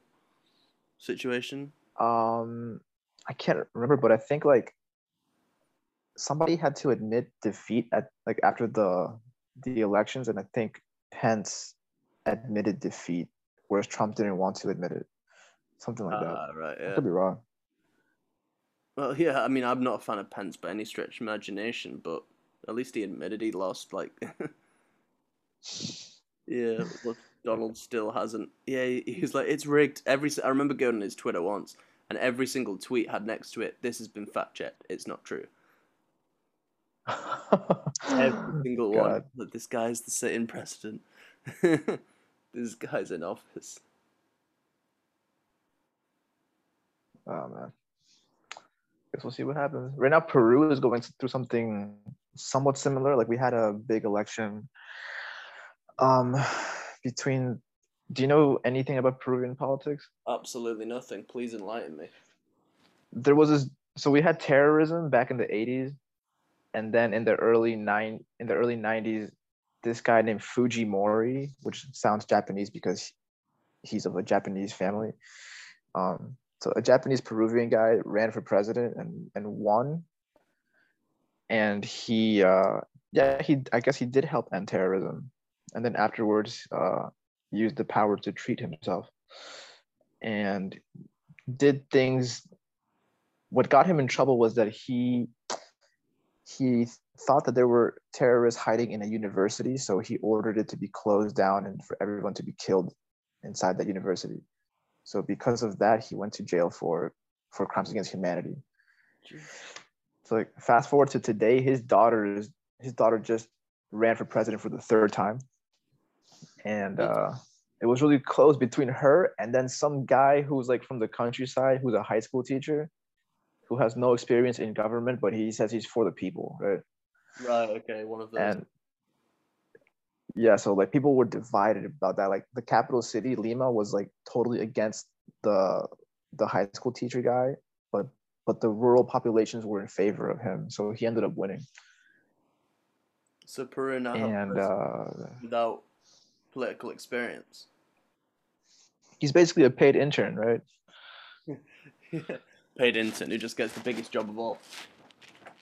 situation Um, I can't remember, but I think like somebody had to admit defeat at like after the the elections, and I think Pence admitted defeat, whereas Trump didn't want to admit it. Something like that. Ah, right, I yeah. could be wrong. Well, yeah, I mean, I'm not a fan of Pence by any stretch of imagination, but at least he admitted he lost, like, yeah, Donald still hasn't. Yeah, he, he like, it's rigged. Every I remember going on his Twitter once, and every single tweet had next to it, this has been fact checked. It's not true. Every single one. God. That this guy's the sitting president. this guy's in office. Oh man. Guess we'll see what happens. Right now, Peru is going through something somewhat similar. Like we had a big election. Um, between. Do you know anything about Peruvian politics? Absolutely nothing. Please enlighten me. There was this. So we had terrorism back in the '80s, and then in the early nine in the early '90s, this guy named Fujimori, which sounds Japanese because he's of a Japanese family. Um, so a Japanese Peruvian guy ran for president and and won. And he, uh, yeah, he I guess he did help end terrorism, and then afterwards uh, used the power to treat himself, and did things. What got him in trouble was that he he thought that there were terrorists hiding in a university, so he ordered it to be closed down and for everyone to be killed inside that university. So because of that, he went to jail for for crimes against humanity. So like fast forward to today, his daughter is his daughter just ran for president for the third time, and uh, it was really close between her and then some guy who's like from the countryside, who's a high school teacher, who has no experience in government, but he says he's for the people, right? Right. Okay. One of those. And yeah, so like people were divided about that. Like the capital city, Lima, was like totally against the the high school teacher guy, but but the rural populations were in favor of him, so he ended up winning. so Peru now And uh, without political experience. he's basically a paid intern, right? Paid intern who just gets the biggest job of all.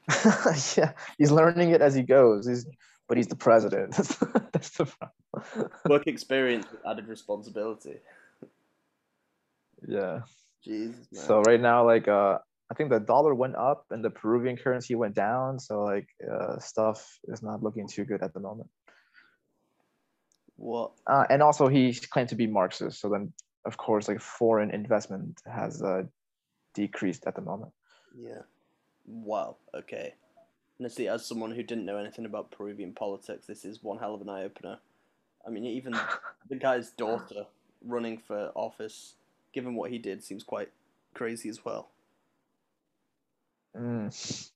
yeah, he's learning it as he goes. He's but he's the president. That's, that's the problem. Work experience with added responsibility. yeah. Jesus, man. So right now, like uh, I think the dollar went up and the Peruvian currency went down. So like uh, stuff is not looking too good at the moment. What? Uh, and also he claimed to be Marxist. So then, of course, like foreign investment has uh, decreased at the moment. Yeah. Wow. Okay. Honestly, as someone who didn't know anything about Peruvian politics, this is one hell of an eye opener. I mean, even the guy's daughter running for office, given what he did, seems quite crazy as well. Mm.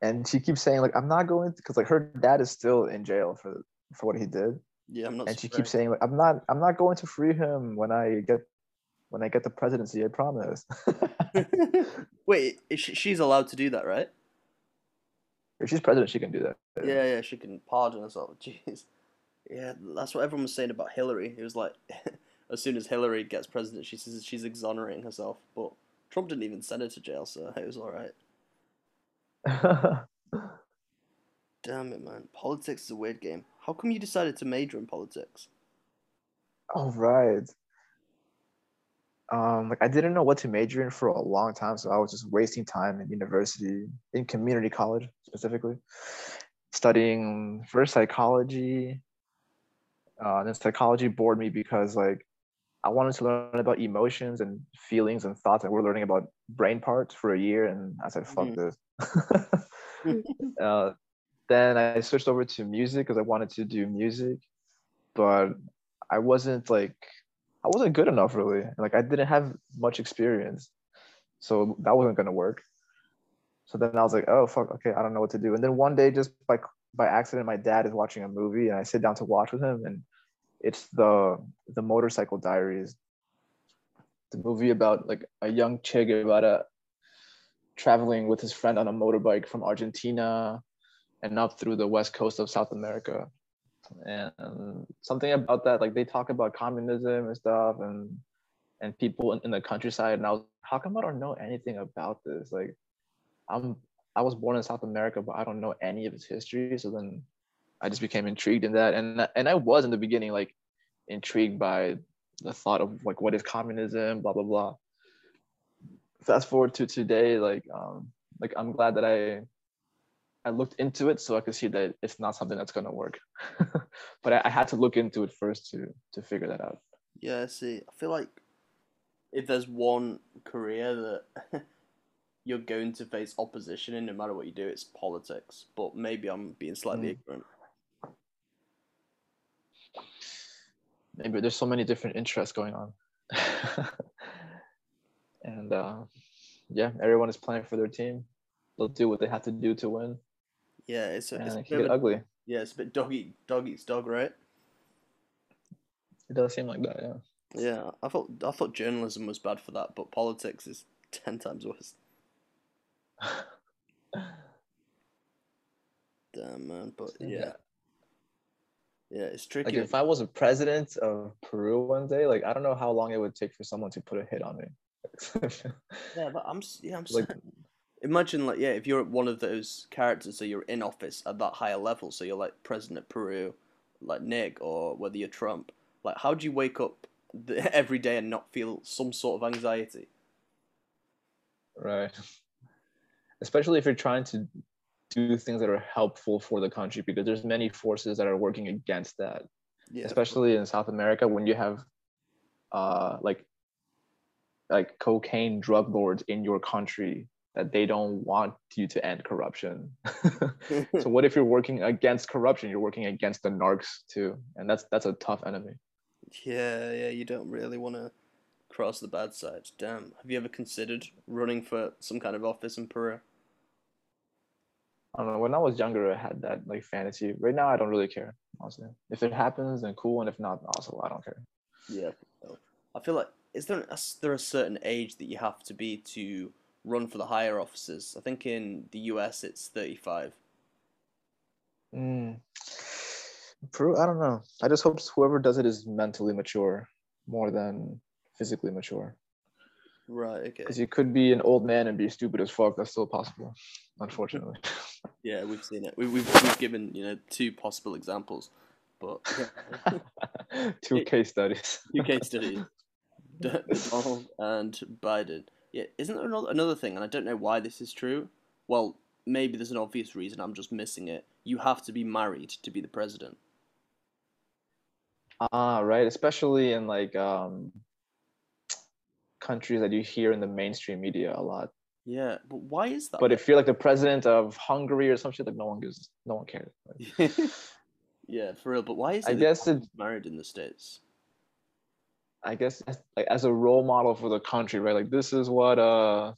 And she keeps saying like I'm not going because like her dad is still in jail for for what he did, Yeah, I'm not. and she keeps saying like I'm not I'm not going to free him when I get when I get the presidency. I promise. Wait, she, she's allowed to do that, right? if she's president, she can do that. Yeah, yeah, she can pardon herself. Jeez. Yeah, that's what everyone was saying about Hillary. It was like, as soon as Hillary gets president, she says she's exonerating herself. But Trump didn't even send her to jail, so it was all right. Damn it, man. Politics is a weird game. How come you decided to major in politics? All right. Um, like I didn't know what to major in for a long time, so I was just wasting time in university, in community college specifically, studying first psychology. Uh, then psychology bored me because like I wanted to learn about emotions and feelings and thoughts, and we're learning about brain parts for a year, and I said, "Fuck Mhm. this." uh, then I switched over to music because I wanted to do music, but I wasn't like I wasn't good enough really. Like I didn't have much experience, so that wasn't gonna work. So then I was like, oh fuck, okay, I don't know what to do. And then one day, just by by accident, my dad is watching a movie, and I sit down to watch with him, and it's the the Motorcycle Diaries, the movie about like a young Che Guevara traveling with his friend on a motorbike from Argentina and up through the west coast of South America. And something about that like they talk about communism and stuff and and people in, in the countryside and i was how come i don't know anything about this? Like i'm i was born in south america but i don't know any of its history. So then i just became intrigued in that. And and i was in the beginning like intrigued by the thought of like what is communism blah blah blah. Fast forward to today like um like i'm glad that i I looked into it so I could see that it's not something that's gonna work. but I, I, had to look into it first to to figure that out. Yeah, I see. I feel like if there's one career that you're going to face opposition in, no matter what you do, it's politics. But maybe I'm being slightly Mm. ignorant. Maybe there's so many different interests going on. and uh, yeah, everyone is playing for their team. They'll do what they have to do to win. Yeah, it's a, it's a bit can of get a- ugly. yeah, it's a bit dog eat dog eats dog, right? It does seem like that, yeah. Yeah, I thought I thought journalism was bad for that, but politics is ten times worse. Damn man, but yeah. Yeah, it's tricky. Like if I was a president of Peru one day, like I don't know how long it would take for someone to put a hit on me. yeah, but I'm yeah, I'm like saying, imagine like yeah, if you're one of those characters, so you're in office at that higher level, so you're like president of Peru, like Nick, or whether you're Trump. Like, how do you wake up the, every day and not feel some sort of anxiety? right. Especially if you're trying to do things that are helpful for the country because there's many forces that are working against that. Yeah, Especially in South America when you have uh like like cocaine drug lords in your country that they don't want you to end corruption. so what if you're working against corruption? You're working against the narcs too, and that's that's a tough enemy. yeah, yeah. You don't really want to cross the bad side. Damn. Have you ever considered running for some kind of office in Peru? I don't know. When I was younger, I had that like fantasy. Right now, I don't really care. Honestly, if it happens, then cool, and if not, also I don't care. Yeah, I feel like is there is there a certain age that you have to be to run for the higher offices? I think in the US it's thirty five. Mm. Peru, I don't know. I just hope whoever does it is mentally mature more than physically mature. Right. Okay. Because you could be an old man and be stupid as fuck. That's still possible, unfortunately. Yeah, we've seen it. We, we've we've given you know two possible examples, but. Two case studies. two case studies: Donald and Biden. Yeah, isn't there another another thing? And I don't know why this is true. Well, maybe there's an obvious reason. I'm just missing it. You have to be married to be the president. Ah, right. Especially in like um countries that you hear in the mainstream media a lot. Yeah, but why is that? But if you're like the president of Hungary or some shit, like no one gives, no one cares. Like, yeah, for real. But why is it? I guess it's married in the states. I guess as, like as a role model for the country, right? Like this is what a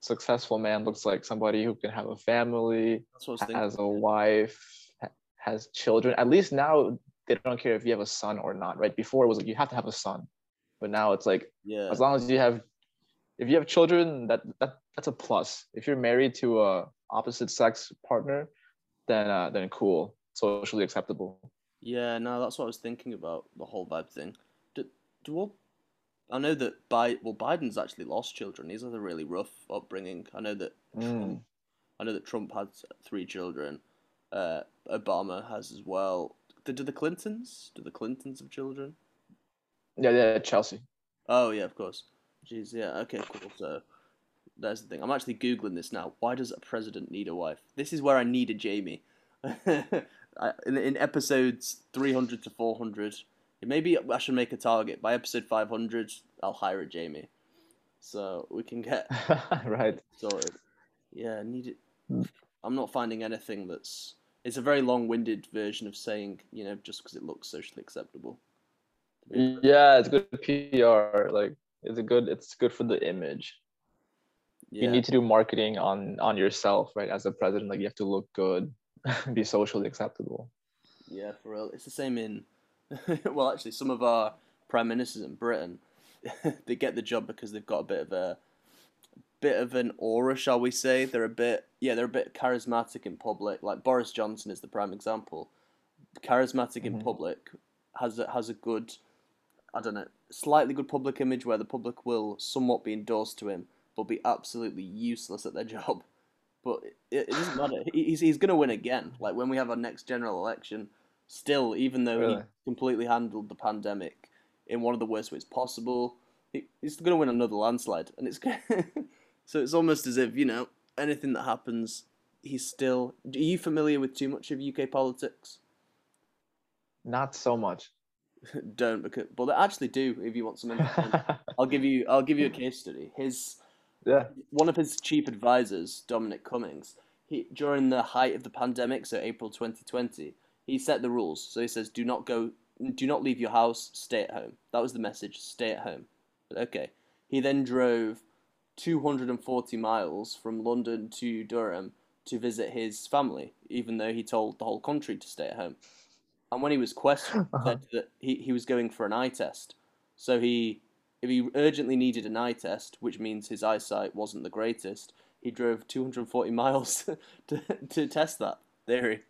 successful man looks like. Somebody who can have a family, That's what I was thinking. has a wife, has children. At least now they don't care if you have a son or not, right? Before it was like you have to have a son, but now it's like Yeah, as long as you have if you have children that, that that's a plus if you're married to a opposite sex partner then uh, then cool socially acceptable yeah. No, that's what I was thinking about the whole vibe thing. Do, all, I know that Bi well Biden's actually lost children. He's had a really rough upbringing. I know that Mm. I know that Trump had three children. Uh, Obama has as well. Do, do the Clintons? Do the Clintons have children? yeah yeah chelsea Oh yeah, of course. Jeez, yeah. Okay, cool. So there's the thing. I'm actually googling this now. Why does a president need a wife? This is where I need a Jamie. I, in, in episodes 300 to 400, maybe I should make a target. By episode 500, I'll hire a Jamie, so we can get right sorted. Yeah, I need it. I'm not finding anything that's. It's a very long-winded version of saying, you know, just because it looks socially acceptable. yeah it's good pr like it's a good it's good for the image Yeah. you need to do marketing on on yourself right as a president like you have to look good be socially acceptable Yeah, for real. It's the same in, well, actually, some of our prime ministers in Britain, they get the job because they've got a bit of a, bit of an aura, shall we say? They're a bit, yeah, they're a bit charismatic in public. Like Boris Johnson is the prime example. Charismatic in Mhm. public has a, has a good, I don't know, slightly good public image where the public will somewhat be endorsed to him, but be absolutely useless at their job. But it, it doesn't matter. He's he's gonna win again. Like when we have our next general election, still, even though he completely handled the pandemic in one of the worst ways possible, he, he's gonna win another landslide. And it's so it's almost as if you know anything that happens, he's still. Are you familiar with too much of UK politics? not so much Don't because, but they actually do. If you want some. I'll give you. I'll give you a case study. His yeah one of his chief advisors, Dominic Cummings, he during the height of the pandemic, so April 2020, he set the rules. So he says, "Do not go, do not leave your house. Stay at home." That was the message. Stay at home. But okay. He then drove 240 miles from London to Durham to visit his family, even though he told the whole country to stay at home. And when he was questioned, he said uh-huh. that he, he was going for an eye test. So he, if he urgently needed an eye test, which means his eyesight wasn't the greatest, he drove 240 miles to, to test that theory.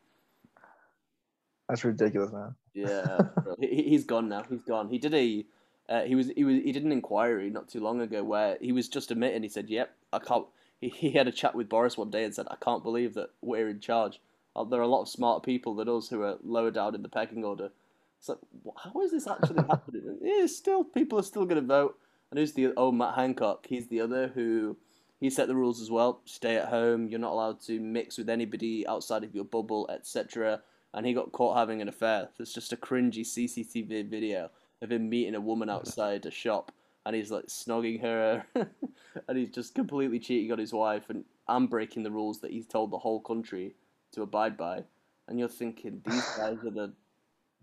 That's ridiculous, man. Yeah, he, he's gone now. He's gone. He did a uh, he was he was he did an inquiry not too long ago where he was just admitting he said, "Yep, I can't." He, he had a chat with Boris one day and said, "I can't believe that we're in charge. Uh, there are a lot of smarter people than us who are lower down in the pecking order." It's like, how is this actually happening? Yeah, still people are still going to vote. And who's the oh Matt Hancock? He's the other who he set the rules as well. Stay at home. You're not allowed to mix with anybody outside of your bubble, etc. And he got caught having an affair. There's just a cringy CCTV video of him meeting a woman outside a shop, and he's like snogging her, and he's just completely cheating on his wife, and I'm breaking the rules that he's told the whole country to abide by. And you're thinking these guys are the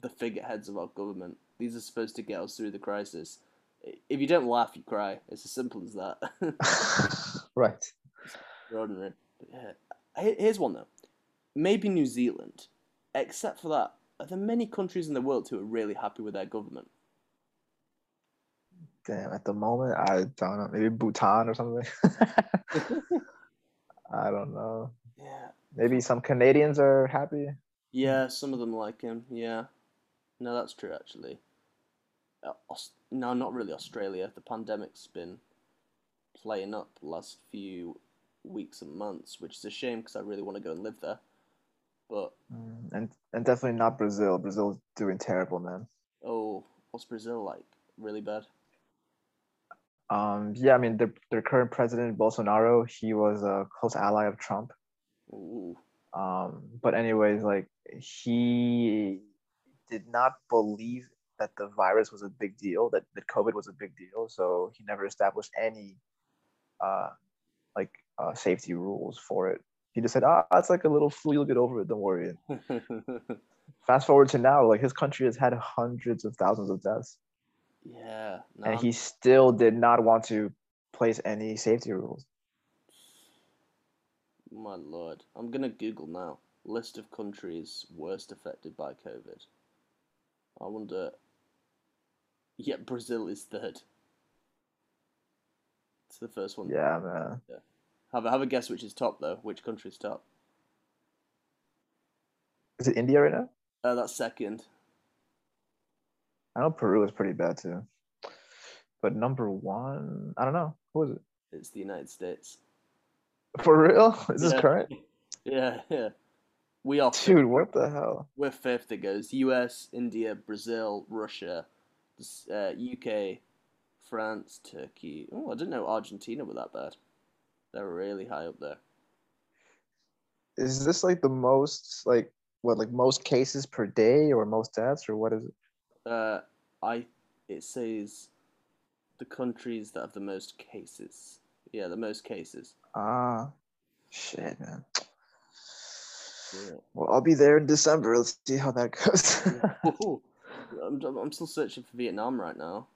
the figureheads of our government. These are supposed to get us through the crisis. If you don't laugh, you cry. It's as simple as that. right. Extraordinary. Yeah. Here's one though. Maybe New Zealand. Except for that, are there many countries in the world who are really happy with their government? Damn. At the moment, I don't know. Maybe Bhutan or something. I don't know. Yeah. Maybe some Canadians are happy. Yeah, some of them like him. Yeah. No, that's true actually. Uh, Aus- no, not really Australia. The pandemic's been playing up the last few weeks and months, which is a shame because I really want to go and live there. But Mm, And and definitely not Brazil. Brazil's doing terrible, man. oh, what's Brazil like? Really bad. Um, yeah, I mean, their their current president Bolsonaro, he was a close ally of Trump. Ooh. Um, but anyways, like he did not believe that the virus was a big deal, that, that COVID was a big deal. So he never established any uh like uh safety rules for it. He just said, ah, it's like a little flu, you'll get over it, don't worry. Fast forward to now, like his country has had hundreds of thousands of deaths. yeah. No, And I'm- he still did not want to place any safety rules. My lord. I'm gonna Google now. List of countries worst affected by COVID. I wonder. Yeah, Brazil is third. It's the first one. Yeah, man. Have a, have a guess which is top though. Which country's top? Is it India right now? Uh, that's second. I know Peru is pretty bad too. But number one, I don't know. Who is it? It's the United States. For real? Is this Yeah. current? Yeah, yeah. We are Dude, what the hell? We're fifth. It goes U.S., India, Brazil, Russia, uh, UK, France, Turkey. Oh, I didn't know Argentina were that bad. They're really high up there. Is this like the most like what like most cases per day or most deaths or what is it? Uh, I it says the countries that have the most cases. Yeah, the most cases. Ah shit man. Yeah. Well I'll be there in December. Let's see how that goes. I'm, I'm still searching for Vietnam right now.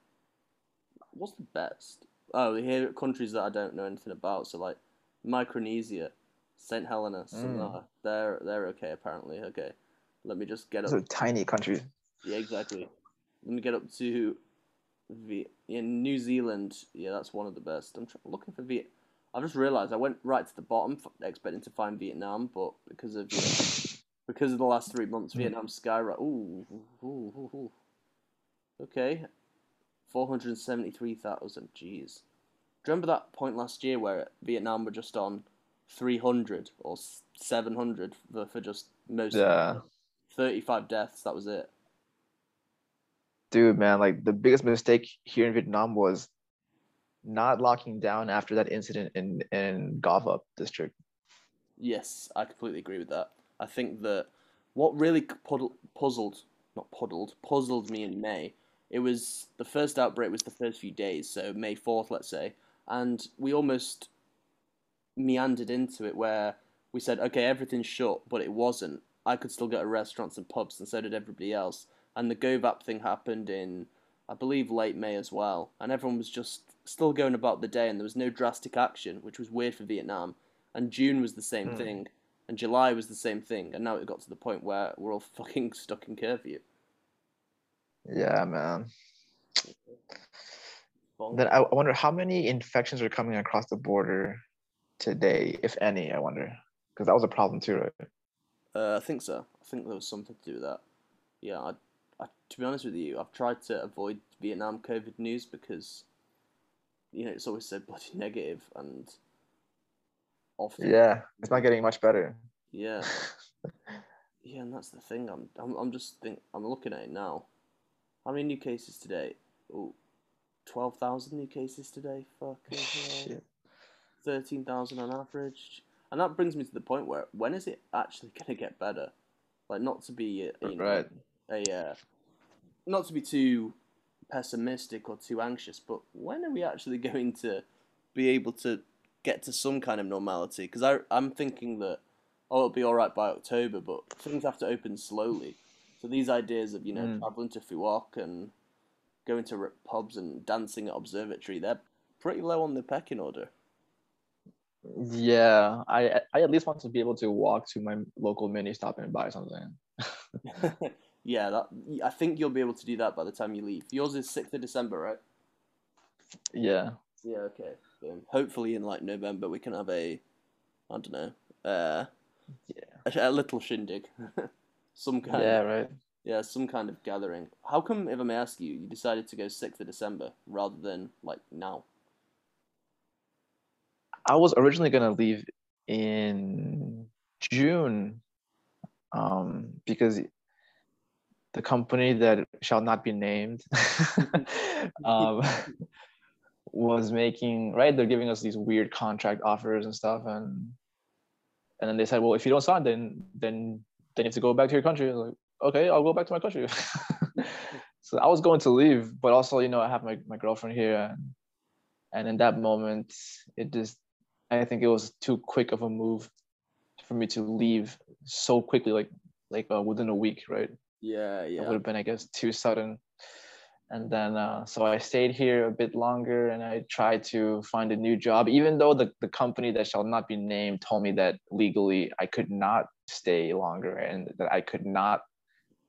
What's the best? Oh, here are countries that I don't know anything about. So like Micronesia, Saint Helena, Samoa. They're they're okay apparently. Okay, let me just get up. are tiny countries. Yeah, exactly. Let me get up to v- in New Zealand. Yeah, that's one of the best. I'm tr- looking for Viet. I just realised I went right to the bottom, f- expecting to find Vietnam, but because of you know, because of the last three months, Mm. Vietnam skyrocket. Ooh, ooh, ooh, ooh. Okay, four hundred seventy-three thousand. Jeez. Do you remember that point last year where Vietnam were just on three hundred or seven hundred for, for just most Yeah. thirty-five deaths? That was it. Dude, man, like the biggest mistake here in Vietnam was not locking down after that incident in in GoVap district. Yes, I completely agree with that. I think that what really puddle, puzzled, not puddled, puzzled me in May, it was the first outbreak was the first few days, so May 4th, let's say, and we almost meandered into it where we said, okay, everything's shut, but it wasn't. I could still go to restaurants and pubs, and so did everybody else. And the GoVap thing happened in, I believe, late May as well, and everyone was just still going about the day, and there was no drastic action, which was weird for Vietnam and June was the same Hmm. thing, and July was the same thing, and now it got to the point where we're all fucking stuck in curfew. Yeah, man. Then I I wonder how many infections are coming across the border today, if any. I wonder, because that was a problem too, right? Uh, I think so. I think there was something to do with that. yeah. I, I, to be honest with you, I've tried to avoid Vietnam COVID news because, you know, it's always so bloody negative and often. Yeah, it's not getting much better. Yeah. yeah, and that's the thing. I'm, I'm, I'm just think I'm looking at it now. How many new cases today? Oh, 12,000 new cases today. Fucking hell. Shit. 13,000 on average. And that brings me to the point where when is it actually going to get better? Like, not to be, uh, you know, Right. a, uh, not to be too pessimistic or too anxious, but when are we actually going to be able to get to some kind of normality? Because I'm thinking that, oh, it'll be all right by October, but things have to open slowly. So these ideas of, you know, Mm. traveling to Phu Quoc and going to pubs and dancing at Observatory, they're pretty low on the pecking order. Yeah, I I at least want to be able to walk to my local Ministop and buy something. yeah, that I think you'll be able to do that by the time you leave. Yours is 6th of December, right? Yeah. Yeah, okay. Hopefully, in like November, we can have a, I don't know, uh, Yeah. a, a little shindig, some kind. Yeah, Of, right. yeah, some kind of gathering. How come, if I may ask you, you decided to go sixth of December rather than like now? I was originally gonna leave in June, um, because the company that shall not be named um, was making right. They're giving us these weird contract offers and stuff, and and then they said, well, if you don't sign, then then then you have to go back to your country. Like, okay, I'll go back to my country. so I was going to leave, but also, you know, I have my, my girlfriend here, and and in that moment, it just I think it was too quick of a move for me to leave so quickly, like like uh, within a week, right? Yeah, yeah. It would have been, I guess, too sudden. And then, uh, so I stayed here a bit longer and I tried to find a new job, even though the, the company that shall not be named told me that legally I could not stay longer and that I could not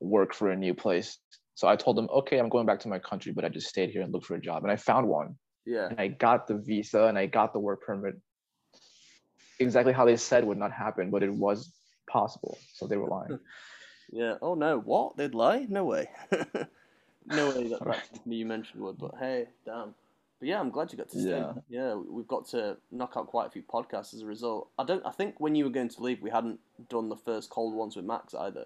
work for a new place. So I told them, okay, I'm going back to my country, but I just stayed here and looked for a job. And I found one Yeah. and I got the visa and I got the work permit. Exactly how they said would not happen, but it was possible. So they were lying. Yeah. Oh no, what? They'd lie? No way. no way that Right. you mentioned would. But hey, damn. But yeah, I'm glad you got to stay. Yeah. Yeah, we've got to knock out quite a few podcasts as a result. I don't. I think when you were going to leave, we hadn't done the first cold ones with Max either.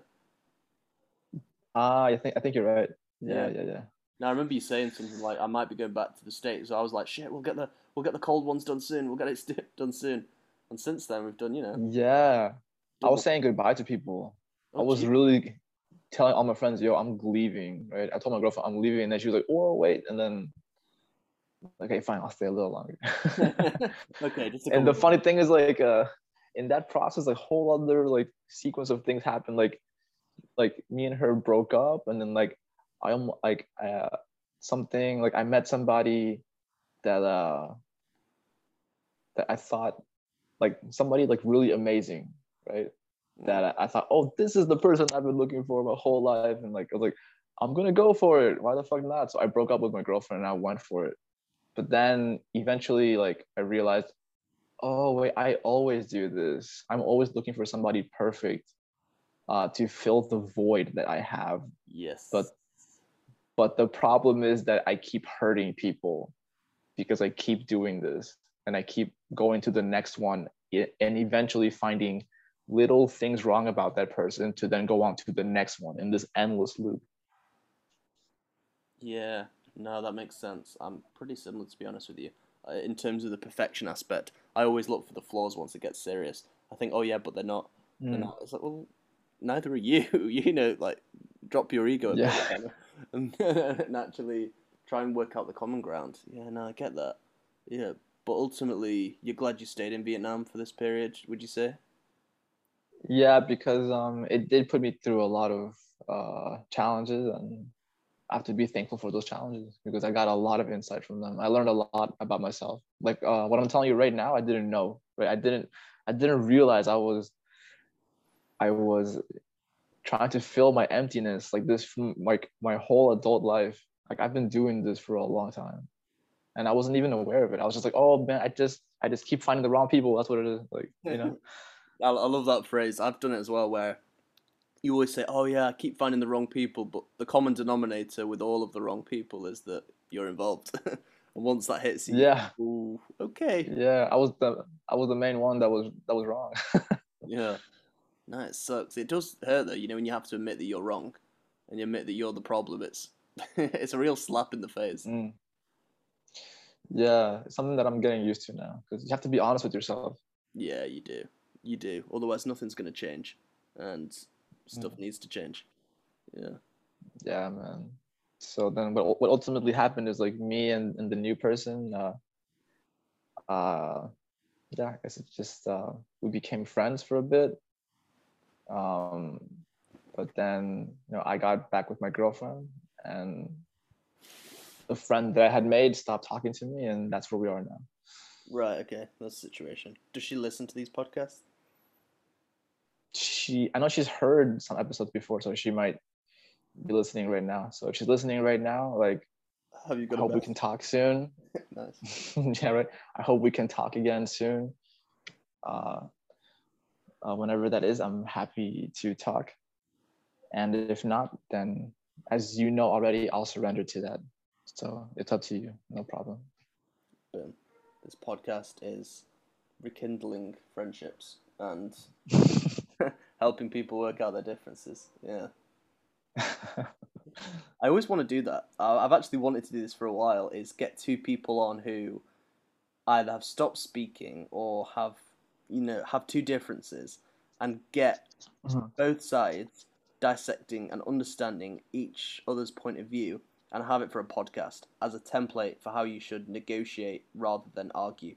Ah, I think I think you're right. Yeah. Yeah, yeah, yeah. Now I remember you saying something like, "I might be going back to the states." So I was like, "Shit, we'll get the we'll get the cold ones done soon. We'll get it done soon." And since then, we've done you know. Yeah. I was saying goodbye to people. I Oh, was gee. really telling all my friends, yo, I'm leaving, right? I told my girlfriend I'm leaving, and then she was like, oh, wait. And then, okay, fine, I'll stay a little longer. okay. Just and the funny thing is, like, uh, in that process, a whole other like sequence of things happened. Like, like me and her broke up, and then like I am like uh, something like I met somebody that uh that I thought like somebody like really amazing, right? That I, I thought, oh, this is the person I've been looking for my whole life. And like, I was like, I'm gonna go for it. Why the fuck not? So I broke up with my girlfriend and I went for it. But then eventually, like, I realized, oh wait, I always do this. I'm always looking for somebody perfect uh, to fill the void that I have. Yes. But but the problem is that I keep hurting people because I keep doing this and I keep going to the next one and eventually finding little things wrong about that person to then go on to the next one in this endless loop. Yeah, no, that makes sense. I'm pretty similar, to be honest with you. Uh, in terms of the perfection aspect, I always look for the flaws once it gets serious. I think, oh yeah, but they're not. They're Mm. not. It's like, well, neither are you. you know, like, drop your ego Yeah. and, and actually try and work out the common ground. Yeah, no, I get that. Yeah, but ultimately, you're glad you stayed in Vietnam for this period, would you say? Yeah, because um, it did put me through a lot of uh, challenges, and I have to be thankful for those challenges because I got a lot of insight from them. I learned a lot about myself. Like uh, what I'm telling you right now, I didn't know. Right, I didn't. I didn't realize I was. I was trying to fill my emptiness like this from like my whole adult life. Like I've been doing this for a long time, and I wasn't even aware of it. I was just like, oh man, I just I just keep finding the wrong people. That's what it is. Like you know. I, I love that phrase. I've done it as well, where you always say, "Oh yeah, I keep finding the wrong people," but the common denominator with all of the wrong people is that you're involved. and once that hits you, Yeah. ooh, okay, Yeah, I was the I was the main one that was that was wrong. yeah. No, it sucks. It does hurt though, you know, when you have to admit that you're wrong, and you admit that you're the problem. It's it's a real slap in the face. Mm. Yeah, it's something that I'm getting used to now because you have to be honest with yourself. Yeah, you do. You do. Otherwise, nothing's going to change, and stuff needs to change. Yeah. Yeah, man. So then what what ultimately happened is like me and, and the new person uh uh yeah, I guess it's just uh we became friends for a bit. Um but then you know I got back with my girlfriend and the friend that I had made stopped talking to me and that's where we are now. Right. Okay. That's the situation. Does she listen to these podcasts? She I know she's heard some episodes before, so she might be listening right now. So if she's listening right now, like Have you I hope we can talk soon. nice. yeah, right. I hope we can talk again soon. Uh, uh, whenever that is, I'm happy to talk. And if not, then as you know already, I'll surrender to that. So it's up to you. No problem. Boom. This podcast is rekindling friendships and helping people work out their differences. Yeah. I always want to do that. I've actually wanted to do this for a while. Is get two people on who either have stopped speaking or have you know have two differences, and get Mhm. both sides dissecting and understanding each other's point of view, and have it for a podcast as a template for how you should negotiate rather than argue.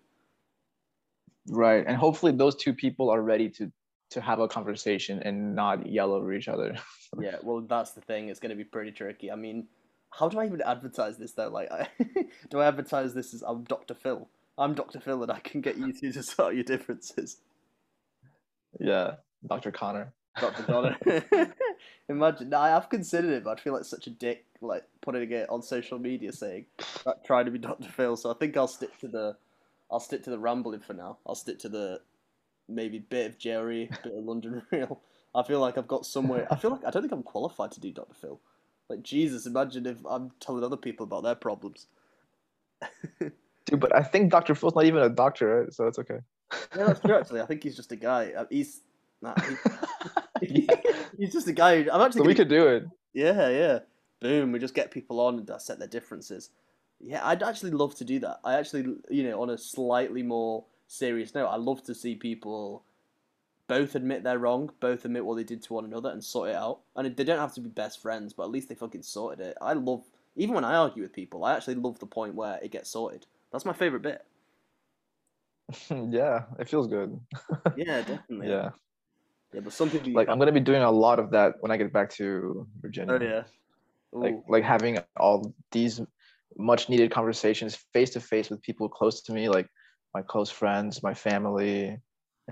right. And hopefully those two people are ready to to have a conversation and not yell over each other. Yeah, well, that's the thing. It's going to be pretty tricky. I mean, how do I even advertise this though? Like, I, do I advertise this as I'm Dr. Phil? I'm Dr. Phil, and I can get you two to sort your differences. yeah, Dr. Connor. Dr. Connor. Imagine. Nah, I've considered it, but I feel like such a dick, like putting it on social media saying like, trying to be Dr. Phil. So I think I'll stick to the, I'll stick to the rambling for now. I'll stick to the, maybe bit of Jerry, bit of London Real. I feel like I've got somewhere. I feel like I don't think I'm qualified to do Dr. Phil. Like Jesus, imagine if I'm telling other people about their problems. Dude, but I think Dr. Phil's not even a doctor, right? So it's okay. Yeah, that's true. Actually, I think he's just a guy. Uh, He's, nah, he- he's just a guy. I'm actually. so we could do it. Yeah, yeah. Boom. We just get people on and dissect their differences. Yeah, I'd actually love to do that. I actually, you know, on a slightly more serious note, I love to see people both admit they're wrong, both admit what they did to one another and sort it out. And they don't have to be best friends, but at least they fucking sorted it. I love, even when I argue with people, I actually love the point where it gets sorted. That's my favorite bit. yeah, it feels good. Yeah, definitely. Yeah. Yeah, but some people. Like I'm gonna be doing a lot of that when I get back to Virginia. Oh yeah. Like like having all these much needed conversations face to face with people close to me, like my close friends, my family,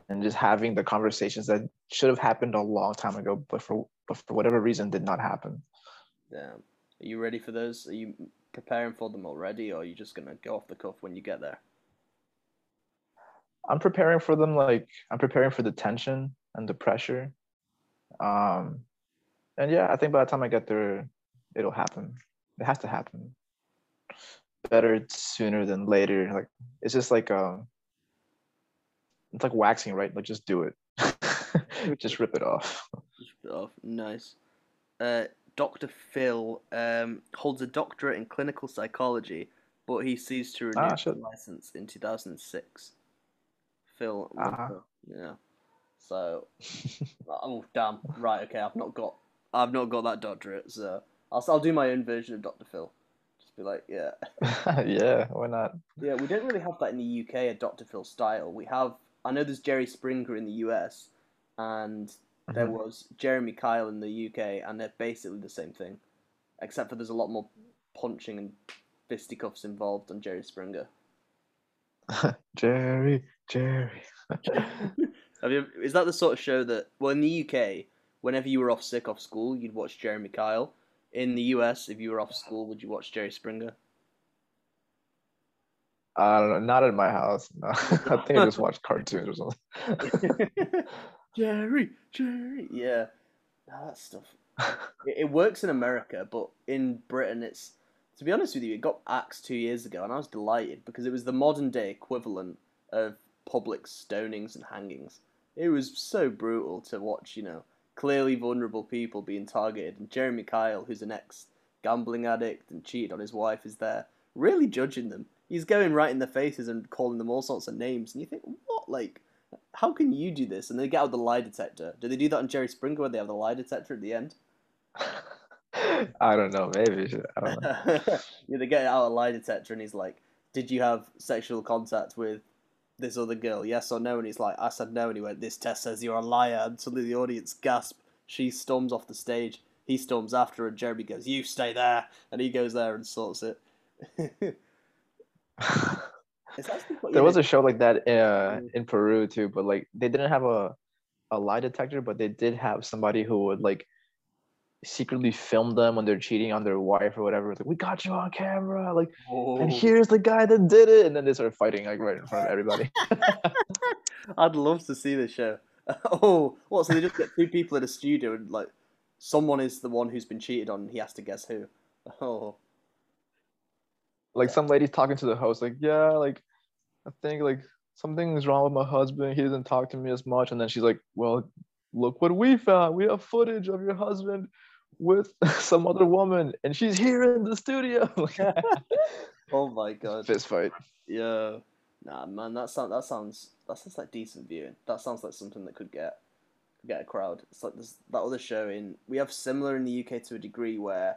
and just having the conversations that should have happened a long time ago, but for but for whatever reason did not happen. Damn. Are you ready for those? Are you preparing for them already, or are you just gonna go off the cuff when you get there? I'm preparing for them like I'm preparing for the tension and the pressure. Um and yeah, I think by the time I get there it'll happen. It has to happen. Better sooner than later. Like it's just like um it's like waxing, right? Like just do it. just rip it off. Just a bit off. Nice. Uh, Dr. Phil um, holds a doctorate in clinical psychology, but he ceased to renew Ah, his license in 2006. Phil. Winter, yeah. So, oh damn, right, okay, I've not got, I've not got that doctorate, so I'll, I'll do my own version of Dr. Phil. Be like, yeah. yeah, why not? Yeah, we don't really have that in the UK, a Dr. Phil style. We have, I know there's Jerry Springer in the US, and there Mhm. was Jeremy Kyle in the UK, and they're basically the same thing, except for there's a lot more punching and fisticuffs involved on Jerry Springer. Jerry, Jerry. Have you, is that the sort of show that, well, in the UK, whenever you were off sick off school, you'd watch Jeremy Kyle. In the US, if you were off school, would you watch Jerry Springer? I don't know, not at my house. No. I think I just watched cartoons or something. Jerry, Jerry, yeah. Ah, that stuff. It, it works in America, but in Britain, it's to be honest with you, it got axed two years ago, and I was delighted because it was the modern day equivalent of public stonings and hangings. It was so brutal to watch, you know, clearly vulnerable people being targeted, and Jeremy Kyle, who's an ex gambling addict and cheated on his wife, is there really judging them. He's going right in their faces and calling them all sorts of names, and you think, what, like, how can you do this? And they get out the lie detector. Do they do that on Jerry Springer when they have the lie detector at the end? I don't know. Maybe I don't know. yeah, they get out a lie detector, and he's like, "Did you have sexual contact with this other girl? Yes or no?" And he's like, "I said no." And he went, "This test says you're a liar." And suddenly the audience gasp. She storms off the stage. He storms after, her. and Jeremy goes, "You stay there," and he goes there and sorts it. It's actually quite- there was a show like that uh, Mm. in Peru too, but like they didn't have a a lie detector, but they did have somebody who would like secretly film them when they're cheating on their wife or whatever. It's like we got you on camera, like, and here's the guy that did it, and then they start fighting like right in front of everybody. I'd love to see this show. Oh, what? So they just get two people in a studio and like someone is the one who's been cheated on. and He has to guess who. Oh, like some lady's talking to the host, like, yeah, like I think like something's wrong with my husband. He doesn't talk to me as much, and then she's like, well, look what we found. We have footage of your husband with some other woman, and she's here in the studio. oh my god. Fist fight. Yeah. Nah, man, that sounds that sounds that sounds like decent viewing. That sounds like something that could get could get a crowd. It's like this that other show in we have similar in the UK to a degree where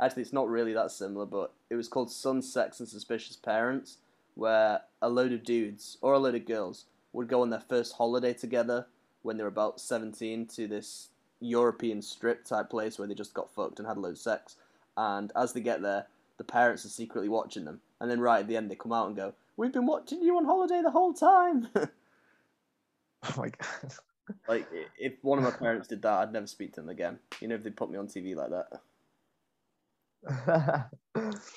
actually it's not really that similar, but it was called Sun Sex and Suspicious Parents, where a load of dudes or a load of girls would go on their first holiday together when they were about seventeen to this European strip type place where they just got fucked and had a load of sex. And as they get there, the parents are secretly watching them. And then right at the end, they come out and go, "We've been watching you on holiday the whole time." Oh my god. like, if one of my parents did that, I'd never speak to them again. You know, if they put me on TV like that.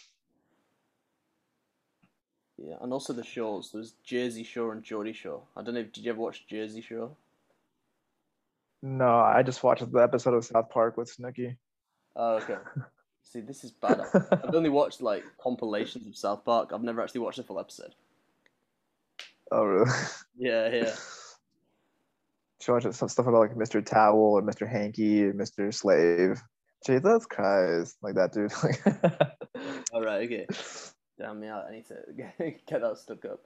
Yeah, and also the shows. There's Jersey Shore and Geordie Shore. I don't know. if Did you ever watch Jersey Shore? No, I just watched the episode of South Park with Snooki. Oh, okay. See, this is bad. I've only watched like compilations of South Park. I've never actually watched a full episode. Oh really? Yeah, yeah. She watched some stuff about like Mr. Towel or Mr. Hanky or Mr. Slave. Jesus Christ, like that dude. All right, okay. Damn me out. I need to get, that stuck up.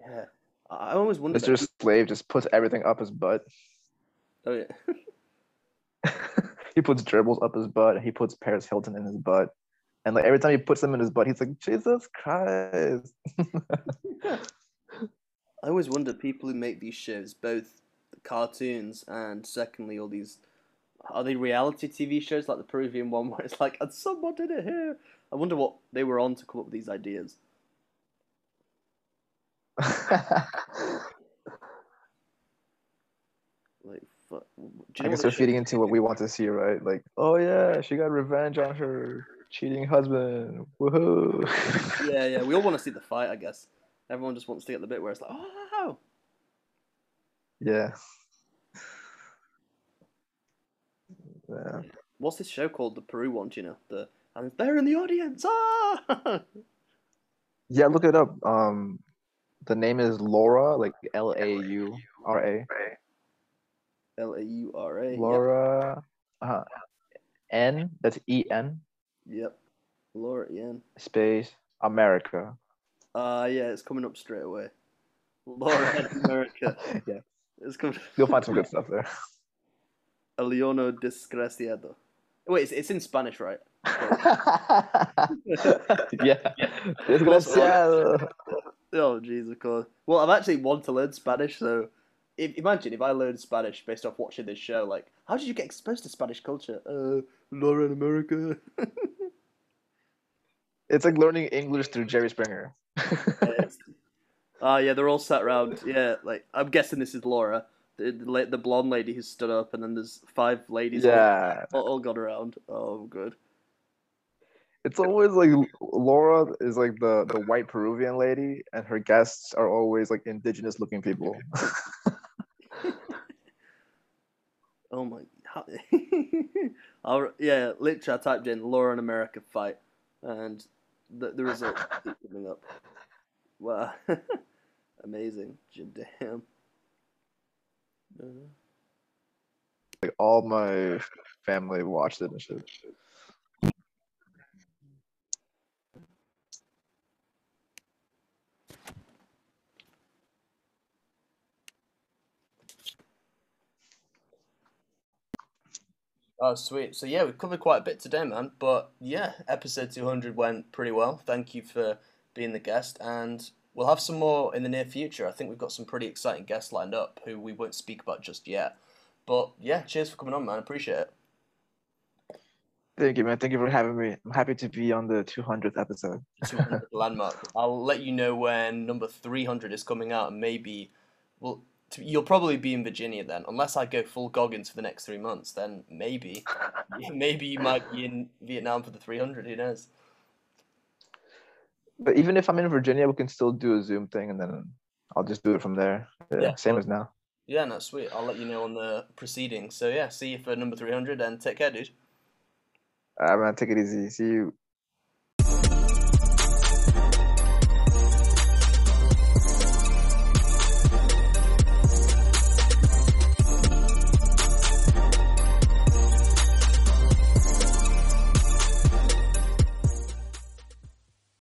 Yeah. I always wonder. Mr. Slave just puts everything up his butt. Oh, yeah. he puts dribbles up his butt. He puts Paris Hilton in his butt. And like every time he puts them in his butt, he's like, Jesus Christ. I always wonder people who make these shows, both the cartoons and secondly all these, are they reality TV shows like the Peruvian one where it's like, and someone did it here? I wonder what they were on to come up with these ideas. Like, fuck. Do you I guess they're feeding into what we want to see, right? Like, oh yeah, she got revenge on her cheating husband. Woohoo. Yeah, yeah. We all want to see the fight, I guess. Everyone just wants to get the bit where it's like, oh, yeah. Yeah. what's this show called? The Peru one, you know? The and they're in the audience. Ah! Yeah, look it up. Um the name is Laura, like L A U R A. L A U R A. Laura uh, N, that's E N Yep. yep. Laura en. space America. Uh yeah, it's coming up straight away. Laura America. yeah. It's coming. You'll find some good stuff there. Leono Desgraciado. Wait, it's, it's in Spanish, right? yeah. Desgraciado. Oh, jeez, of course. Well, I've actually want to learn Spanish, so if, imagine if I learned Spanish based off watching this show. Like, how did you get exposed to Spanish culture? Uh, Laura in America. It's like learning English through Jerry Springer. Ah, yeah, they're all sat around. Yeah, like I'm guessing this is Laura, the the, the blonde lady who stood up, and then there's five ladies. all- yeah. all, all got around. Oh, good. It's always like Laura is like the the white Peruvian lady, and her guests are always like indigenous looking people. Oh my. How, I'll, yeah, literally, I typed in Law in America fight, and the, the results keep coming up. Wow. Amazing. Damn. Like all my family watched it and shit. Oh, sweet. So yeah, we've covered quite a bit today, man. But yeah, episode 200 went pretty well. Thank you for being the guest, and we'll have some more in the near future. I think we've got some pretty exciting guests lined up who we won't speak about just yet. But yeah, cheers for coming on, man. Appreciate it. Thank you, man. Thank you for having me. I'm happy to be on the 200th episode. 200 landmark. I'll let you know when number 300 is coming out, and maybe, well, t- you'll probably be in Virginia then, unless I go full Goggins for the next three months. Then maybe, maybe you might be in Vietnam for the 300. Who knows? But even if I'm in Virginia, we can still do a Zoom thing, and then I'll just do it from there. Yeah, Yeah. same as now. Yeah, no, sweet. I'll let you know on the proceedings. So yeah, see you for number 300, and take care, dude. All right, man. Take it easy. See you.